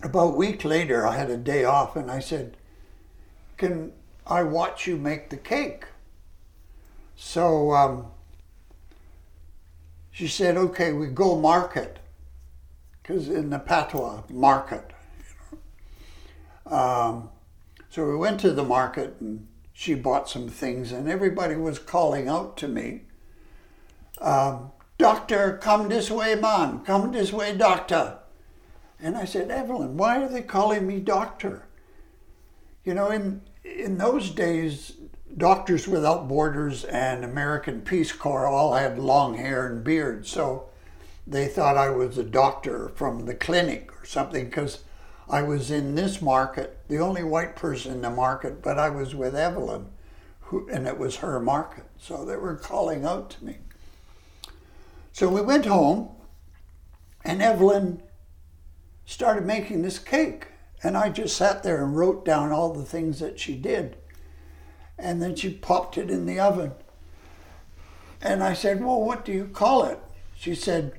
about a week later, I had a day off and I said, can I watch you make the cake? So um, she said, okay, we go market. Because in the patois, market. Um, so we went to the market and she bought some things and everybody was calling out to me. Um, Doctor, come this way, man. Come this way, doctor. And I said, Evelyn, why are they calling me doctor? You know, in in those days, Doctors Without Borders and American Peace Corps all had long hair and beards, so they thought I was a doctor from the clinic or something because I was in this market, the only white person in the market, but I was with Evelyn, who, and it was her market. So they were calling out to me. So we went home, and Evelyn started making this cake. And I just sat there and wrote down all the things that she did. And then she popped it in the oven. And I said, Well, what do you call it? She said,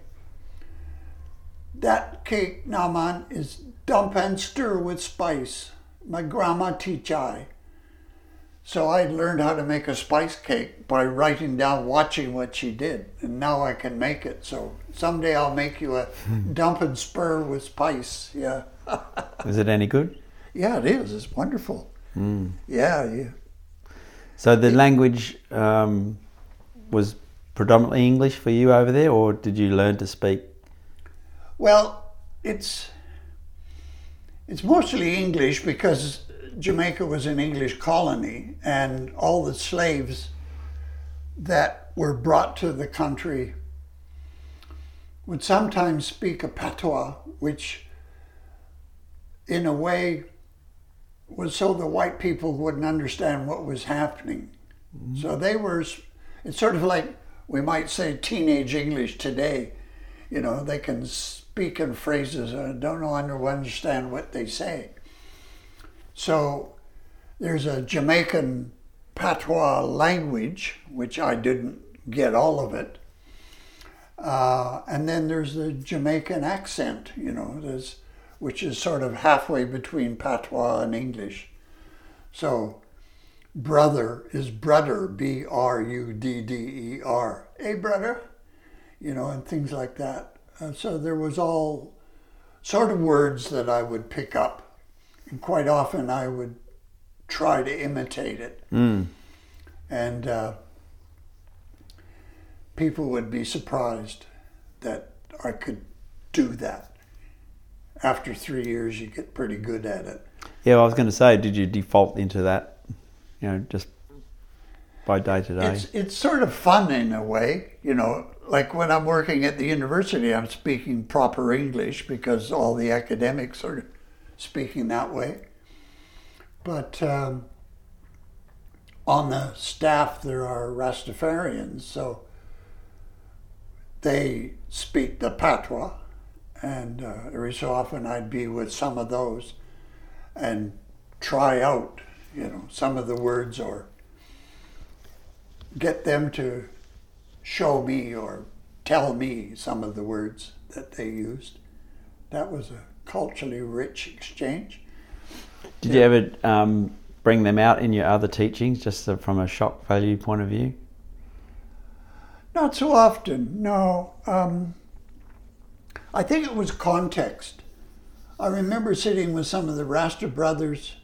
That cake, Naman, is dump and stir with spice. My grandma teach I. So I learned how to make a spice cake by writing down, watching what she did, and now I can make it. So someday I'll make you a dump and spur with spice. Yeah. is it any good? Yeah, it is. It's wonderful. Mm. Yeah, yeah. So the language um, was predominantly English for you over there, or did you learn to speak? Well, it's it's mostly English because Jamaica was an English colony, and all the slaves that were brought to the country would sometimes speak a patois, which in a way was so the white people wouldn't understand what was happening. Mm-hmm. So they were, it's sort of like we might say teenage English today. You know, they can speak in phrases and don't know, understand what they say. So there's a Jamaican patois language, which I didn't get all of it. Uh, and then there's the Jamaican accent, you know, there's, which is sort of halfway between patois and English. So brother is brother, B R U D D E R. Hey, brother, you know, and things like that. Uh, so there was all sort of words that I would pick up and quite often I would try to imitate it. Mm. And uh, people would be surprised that I could do that. After three years, you get pretty good at it. Yeah, I was going to say, did you default into that, you know, just by day to day? It's, it's sort of fun in a way, you know. Like when I'm working at the university, I'm speaking proper English because all the academics are speaking that way. But um, on the staff, there are Rastafarians, so they speak the patois, and uh, every so often I'd be with some of those. and try out, you know, some of the words or get them to show me or tell me some of the words that they used. That was a culturally rich exchange. Did you ever um, bring them out in your other teachings, just from a shock value point of view? Not so often, no. Um, I think it was context. I remember sitting with some of the Rasta brothers,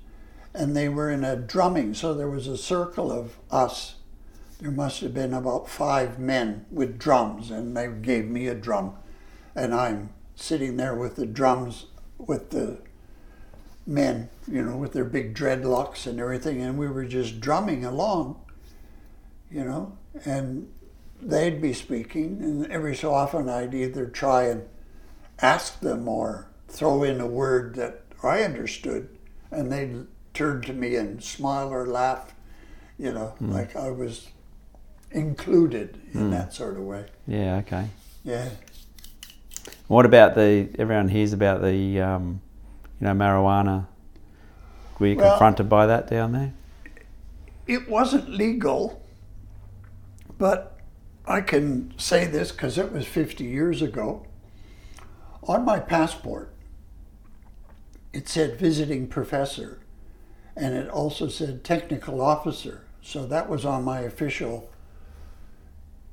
and they were in a drumming, so there was a circle of us. There must have been about five men with drums, and they gave me a drum, and I'm sitting there with the drums with the men, you know, with their big dreadlocks and everything, and we were just drumming along, you know, and they'd be speaking, and every so often I'd either try and ask them or throw in a word that I understood, and they'd turn to me and smile or laugh, you know, mm. like I was included in mm. that sort of way. Yeah, okay. Yeah. What about the, everyone hears about the, um, you know, marijuana. Were you well, confronted by that down there? It wasn't legal, but I can say this because it was 50 years ago. On my passport, it said visiting professor, and it also said technical officer. So that was on my official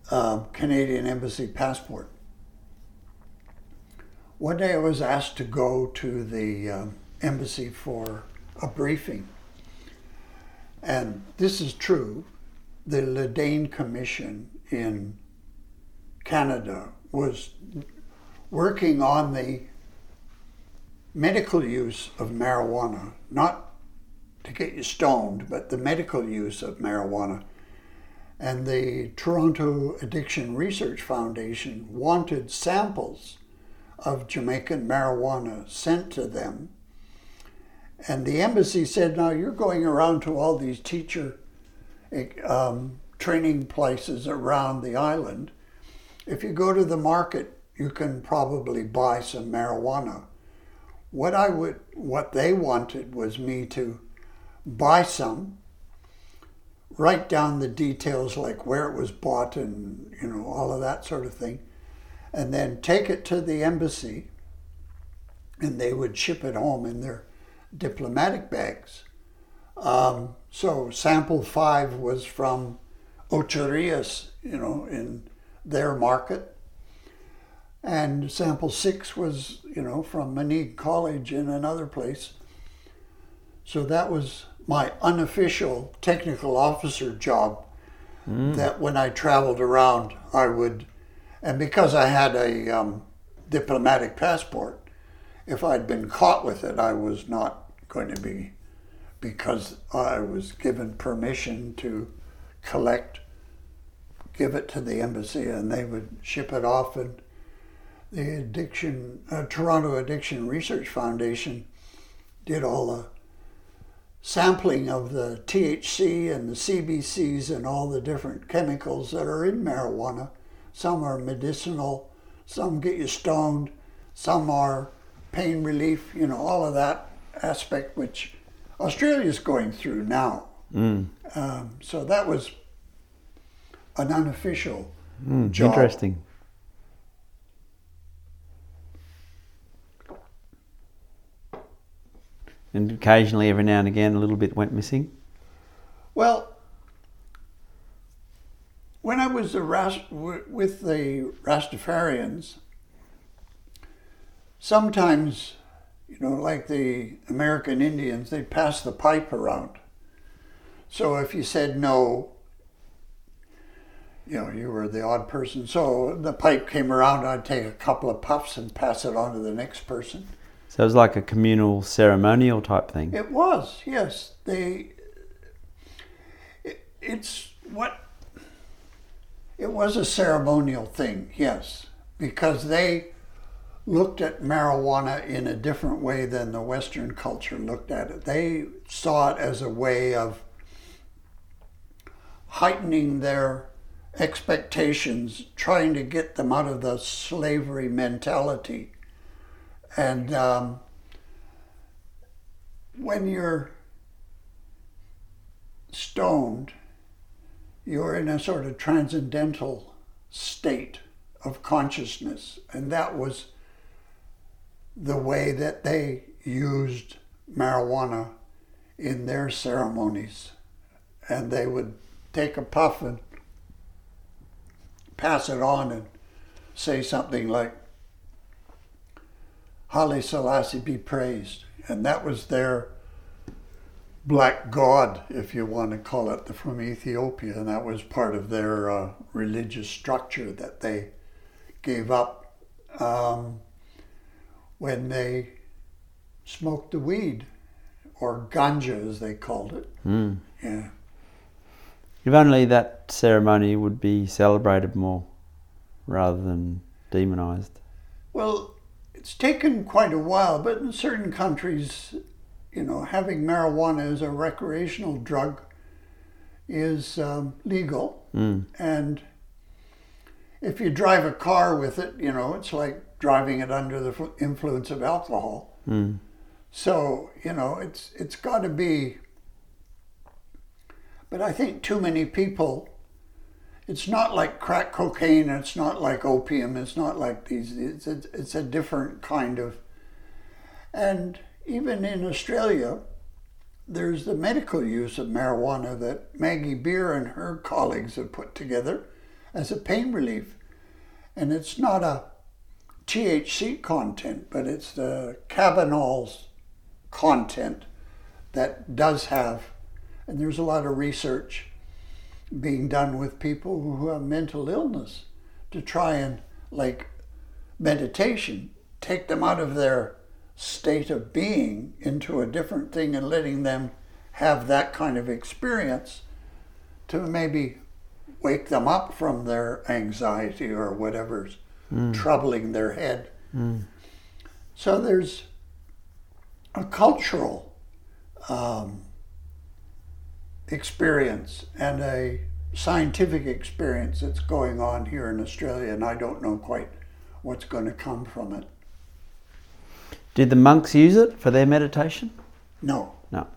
uh, Canadian Embassy passport. One day I was asked to go to the uh, embassy for a briefing. And this is true. The Le Dain Commission in Canada was working on the medical use of marijuana, not to get you stoned, but the medical use of marijuana. And the Toronto Addiction Research Foundation wanted samples of Jamaican marijuana sent to them. And the embassy said, Now you're going around to all these teacher um, training places around the island. If you go to the market, you can probably buy some marijuana. What I would, what they wanted was me to buy some, write down the details like where it was bought and you know all of that sort of thing, and then take it to the embassy, and they would ship it home in their diplomatic bags. Um, so sample five was from Ocho Rios, you know, in their market. And sample six was, you know, from Moneague College in another place. So that was my unofficial technical officer job. Mm. That when I traveled around, I would, and because I had a um, diplomatic passport, if I'd been caught with it, I was not going to be, because I was given permission to collect, give it to the embassy, and they would ship it off. And the addiction, uh, Toronto Addiction Research Foundation, did all the sampling of the THC and the CBCs and all the different chemicals that are in marijuana. Some are medicinal, some get you stoned, some are pain relief, you know, all of that aspect which Australia is going through now. Mm. Um, so that was an unofficial mm, job. Interesting. And occasionally, every now and again, a little bit went missing. Well, when I was Rast- with the Rastafarians, sometimes, you know, like the American Indians, they'd pass the pipe around. So if you said no, you know, you were the odd person. So the pipe came around, I'd take a couple of puffs and pass it on to the next person. So it was like a communal ceremonial type thing. It was, yes. They. It, it's what. It was a ceremonial thing, yes, because they looked at marijuana in a different way than the Western culture looked at it. They saw it as a way of heightening their expectations, trying to get them out of the slavery mentality. And um, when you're stoned, you're in a sort of transcendental state of consciousness. And that was the way that they used marijuana in their ceremonies. And they would take a puff and pass it on and say something like, Haile Selassie be praised. And that was their black god, if you want to call it, from Ethiopia. And that was part of their uh, religious structure that they gave up um, when they smoked the weed, or ganja as they called it. Mm. Yeah. If only that ceremony would be celebrated more rather than demonized. Well, it's taken quite a while, but in certain countries, you know, having marijuana as a recreational drug is um, legal. Mm. And if you drive a car with it, you know, it's like driving it under the influence of alcohol. Mm. So, you know, it's it's got to be but I think too many people it's not like crack cocaine, it's not like opium, it's not like these it's a, it's a different kind of and even in Australia there's the medical use of marijuana that Maggie Beer and her colleagues have put together as a pain relief. And it's not a THC content, but it's the cannabinol's content that does have, and there's a lot of research being done with people who have mental illness to try and, like meditation, take them out of their state of being into a different thing and letting them have that kind of experience to maybe wake them up from their anxiety or whatever's troubling their head. So there's a cultural um, experience and a scientific experience that's going on here in Australia, and I don't know quite what's going to come from it. Did the monks use it for their meditation? No. No.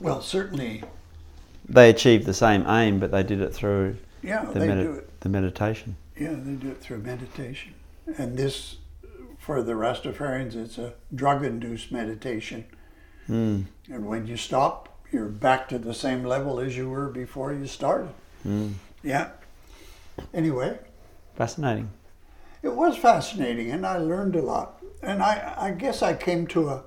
Well, certainly, They achieved the same aim, but they did it through yeah, the, they medi- do it. the meditation. Yeah, they do it through meditation. And this, for the Rastafarians, it's a drug induced meditation. Mm. And when you stop, you're back to the same level as you were before you started. Mm. Yeah. Anyway, Fascinating. it was fascinating and I learned a lot. And I, I guess I came to a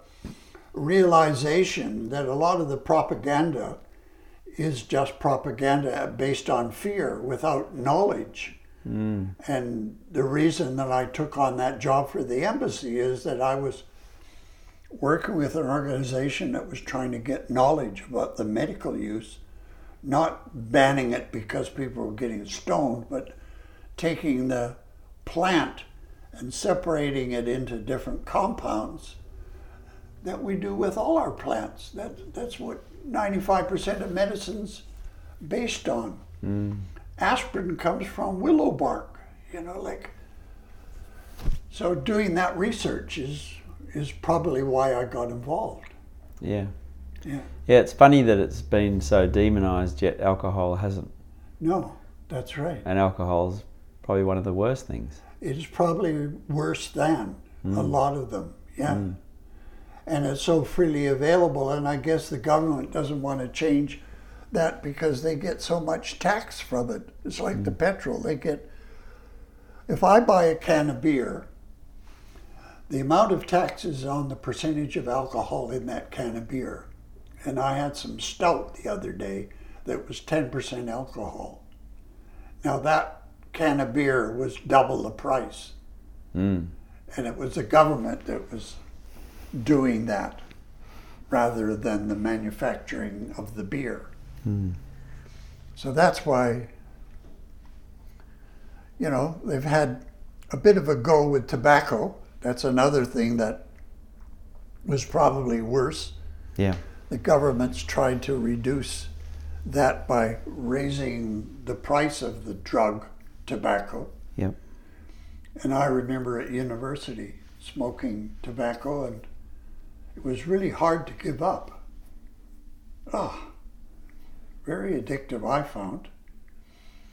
realization that a lot of the propaganda is just propaganda based on fear without knowledge. Mm. And the reason that I took on that job for the embassy is that I was working with an organization that was trying to get knowledge about the medical use, not banning it because people were getting stoned, but taking the plant and separating it into different compounds that we do with all our plants. That, that's what 95% of medicine's based on Mm. aspirin comes from willow bark you know like so doing that research is is probably why i got involved. Yeah. yeah. Yeah, it's funny that it's been so demonized, yet alcohol hasn't. no that's right. And alcohol's probably one of the worst things. it is probably worse than a mm. lot of them yeah. Mm. And it's so freely available and i guess the government doesn't want to change that because they get so much tax from it. It's like the mm. petrol. They get if i buy a can of beer the amount of taxes on the percentage of alcohol in that can of beer and i had some stout the other day that was 10% alcohol now that can of beer was double the price Mm. and it was the government that was doing that rather than the manufacturing of the beer. Mm. So that's why, you know, they've had a bit of a go with tobacco. That's another thing that was probably worse. Yeah. The government's tried to reduce that by raising the price of the drug tobacco. Yep. And I remember at university smoking tobacco and it was really hard to give up. Oh, very addictive, I found.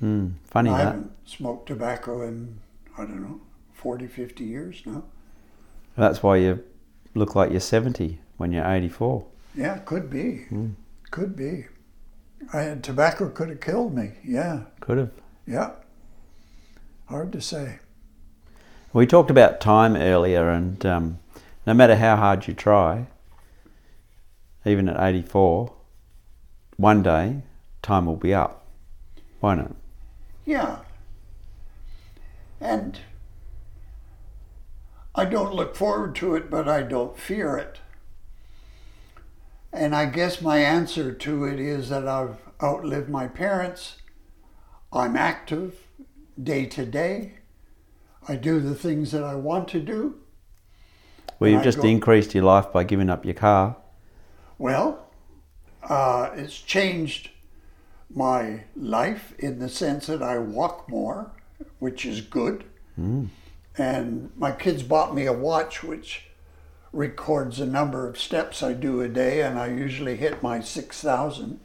Mm, funny I that. haven't smoked tobacco in, I don't know, 40, 50 years now. That's why you look like you're 70 when you're 84. Yeah, could be. Mm. Could be. I had tobacco could have killed me. Yeah, Could have. yeah. Hard to say. We talked about time earlier, and um, no matter how hard you try, even at 84, one day time will be up, won't it? Yeah. And I don't look forward to it, but I don't fear it. And I guess my answer to it is that I've outlived my parents. I'm active day to day. I do the things that I want to do. Well, you've I just go- increased your life by giving up your car. Well, uh, it's changed my life in the sense that I walk more, which is good. And my kids bought me a watch which records the number of steps I do a day, and I usually hit my 6,000.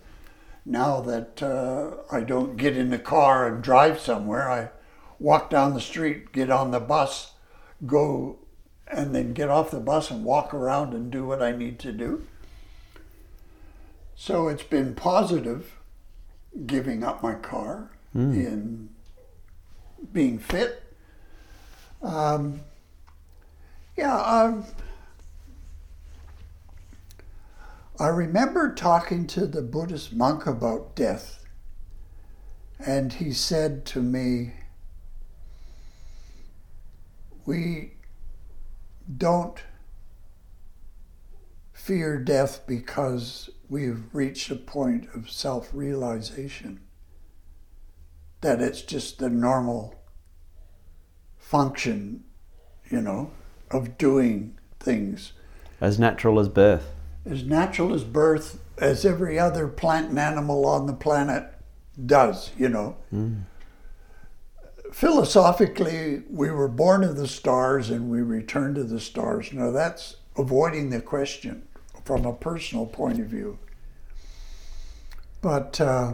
Now that uh, I don't get in the car and drive somewhere, I walk down the street, get on the bus, go, and then get off the bus and walk around and do what I need to do. So it's been positive giving up my car in being fit. Um, yeah, um, I remember talking to the Buddhist monk about death, and he said to me, We don't fear death because we've reached a point of self realization, that it's just the normal function, you know, of doing things As natural as birth. as natural as birth, as every other plant and animal on the planet does, you know. Philosophically, we were born of the stars and we return to the stars. Now, that's avoiding the question from a personal point of view. But uh,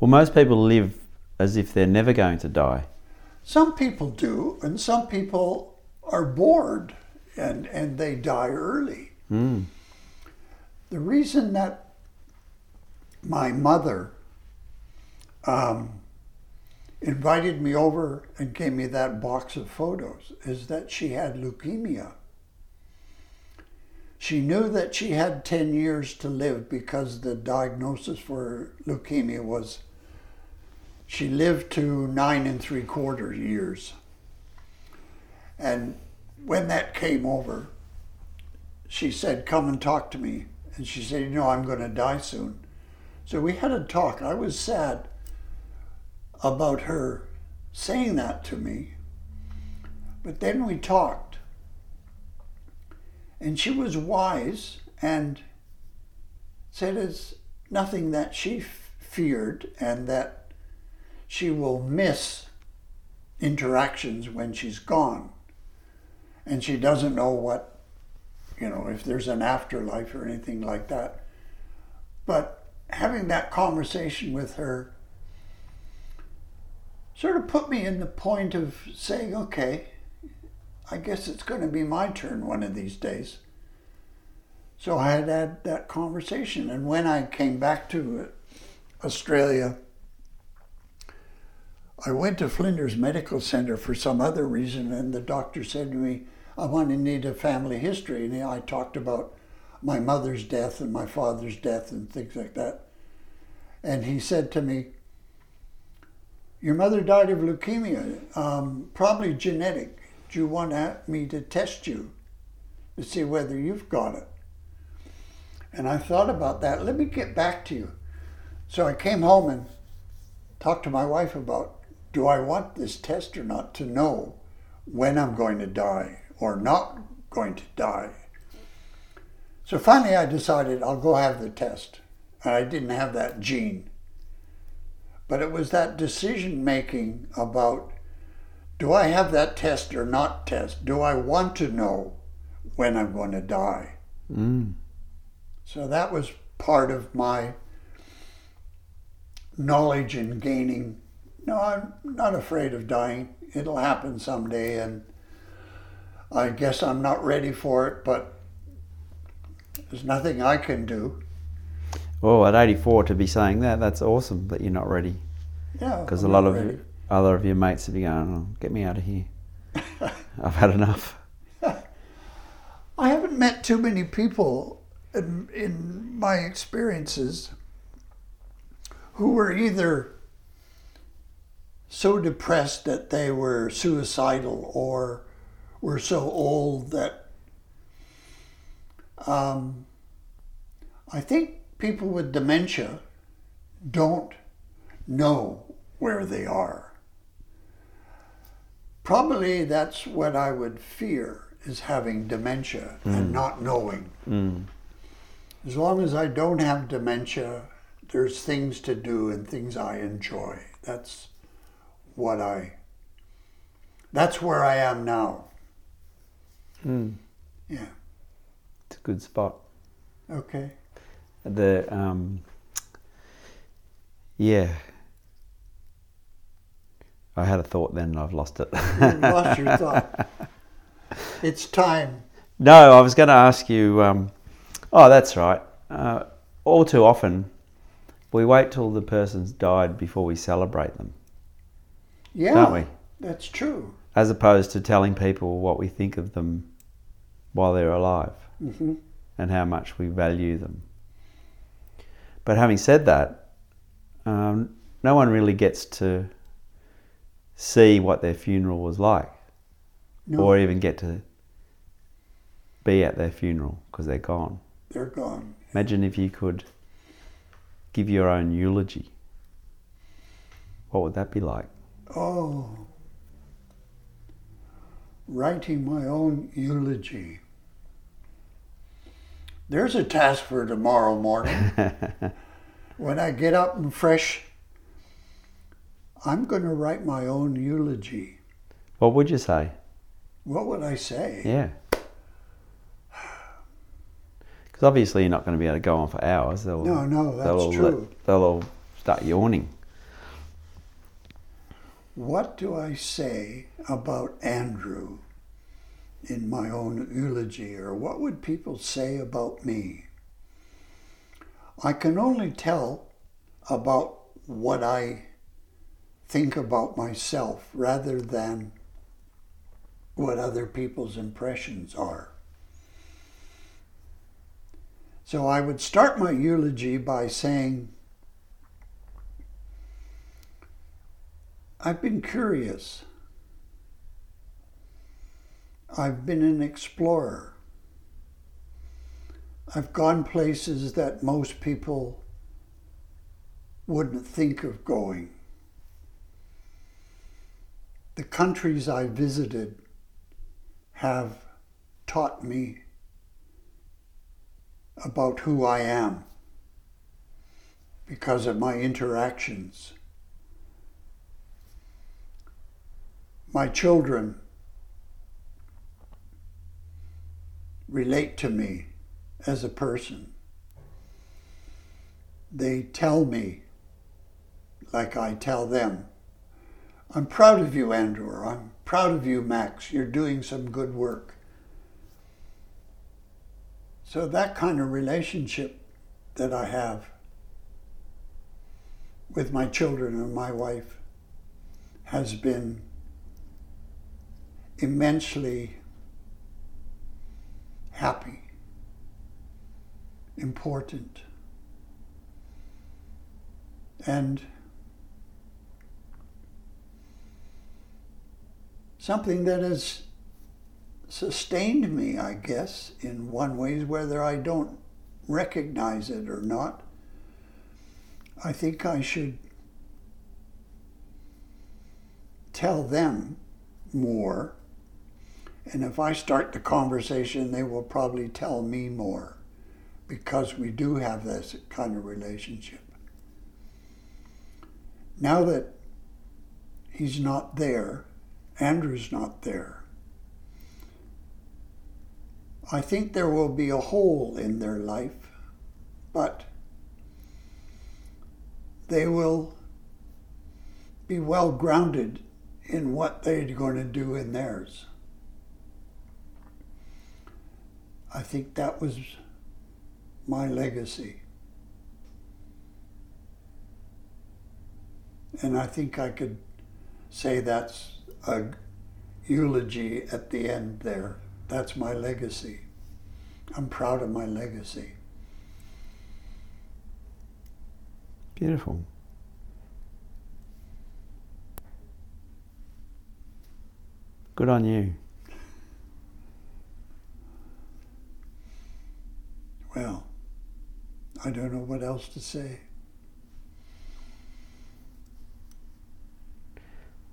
Well, most people live as if they're never going to die. Some people do, and some people are bored and, and they die early. Mm. The reason that my mother um, invited me over and gave me that box of photos is that she had leukemia. She knew that she had 10 years to live because the diagnosis for leukemia was she lived to nine and three quarter years. And when that came over, she said, Come and talk to me. And she said, You know, I'm going to die soon. So we had a talk. I was sad about her saying that to me. But then we talked. And she was wise and said it's nothing that she f- feared and that she will miss interactions when she's gone. And she doesn't know what you know, if there's an afterlife or anything like that. But having that conversation with her sort of put me in the point of saying, okay, I guess it's going to be my turn one of these days. So I had had that conversation. And when I came back to Australia, I went to Flinders Medical Center for some other reason, and the doctor said to me, I want to need a family history. And I talked about my mother's death and my father's death and things like that. And he said to me, Your mother died of leukemia, um, probably genetic. Do you want me to test you to see whether you've got it? And I thought about that. Let me get back to you. So I came home and talked to my wife about do I want this test or not to know when I'm going to die or not going to die. So finally, I decided I'll go have the test. And I didn't have that gene. But it was that decision making about do I have that test or not test? Do I want to know when I'm going to die? Mm. So that was part of my knowledge and gaining. No, I'm not afraid of dying. It'll happen someday, and I guess I'm not ready for it, but there's nothing I can do. Well, at 84 to be saying that, that's awesome that you're not ready. Yeah, Because a lot of ready. other of your mates would be going, oh, get me out of here. I've had enough. I haven't met too many people in, in my experiences who were either so depressed that they were suicidal or were so old that um, I think people with dementia don't know where they are. Probably that's what I would fear is having dementia and not knowing. Mm. As long as I don't have dementia, there's things to do and things I enjoy. That's what I that's where I am now. Mm. Yeah. It's a good spot. Okay. The um, yeah. I had a thought then and I've lost it. You lost your thought. It's time. no, I was going to ask you. Um, oh, that's right. Uh, all too often, we wait till the person's died before we celebrate them, Yeah. don't we? That's true. As opposed to telling people what we think of them while they're alive hmm and how much we value them. But having said that, um, no one really gets to see what their funeral was like No, or even get to be at their funeral because they're gone. they're gone. Imagine if you could give your own eulogy. What would that be like? Oh. Writing my own eulogy. There's a task for tomorrow morning. when I get up and fresh, I'm going to write my own eulogy. what would you say? What would I say? Yeah. Because obviously you're not going to be able to go on for hours. They'll, No, no, that's they'll all true. they'll all start yawning. What do I say about Andrew in my own eulogy, or what would people say about me? I can only tell about what I think about myself rather than what other people's impressions are. So I would start my eulogy by saying, I've been curious. I've been an explorer. I've gone places that most people wouldn't think of going. The countries I visited have taught me about who I am because of my interactions. My children relate to me as a person. They tell me, like I tell them, I'm proud of you, Andrew, or I'm proud of you, Max. You're doing some good work. So, that kind of relationship that I have with my children and my wife has been immensely happy, important, and something that has sustained me, I guess, in one way, whether I don't recognize it or not. I think I should tell them more. And if I start the conversation, they will probably tell me more because we do have this kind of relationship. Now that he's not there, Andrew's not there, I think there will be a hole in their life, but they will be well grounded in what they're going to do in theirs. I think that was my legacy. And I think I could say that's a eulogy at the end there. That's my legacy. I'm proud of my legacy. Beautiful. Good on you. Well, I don't know what else to say.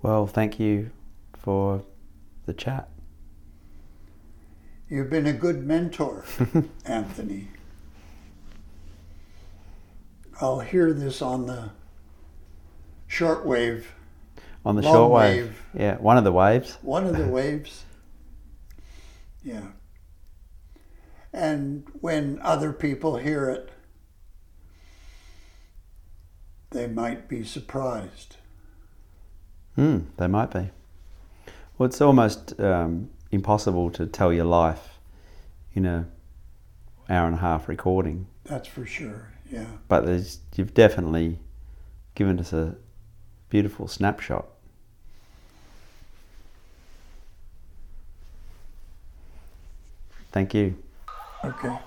Well, thank you for the chat. You've been a good mentor, Anthony. I'll hear this on the shortwave, On the Long short wave. Yeah, one of the waves. one of the waves. Yeah. And when other people hear it, they might be surprised. Hmm, they might be. Well, it's almost um, impossible to tell your life in a hour and a half recording, That's for sure. Yeah. but there's, you've definitely given us a beautiful snapshot. Thank you. Okay.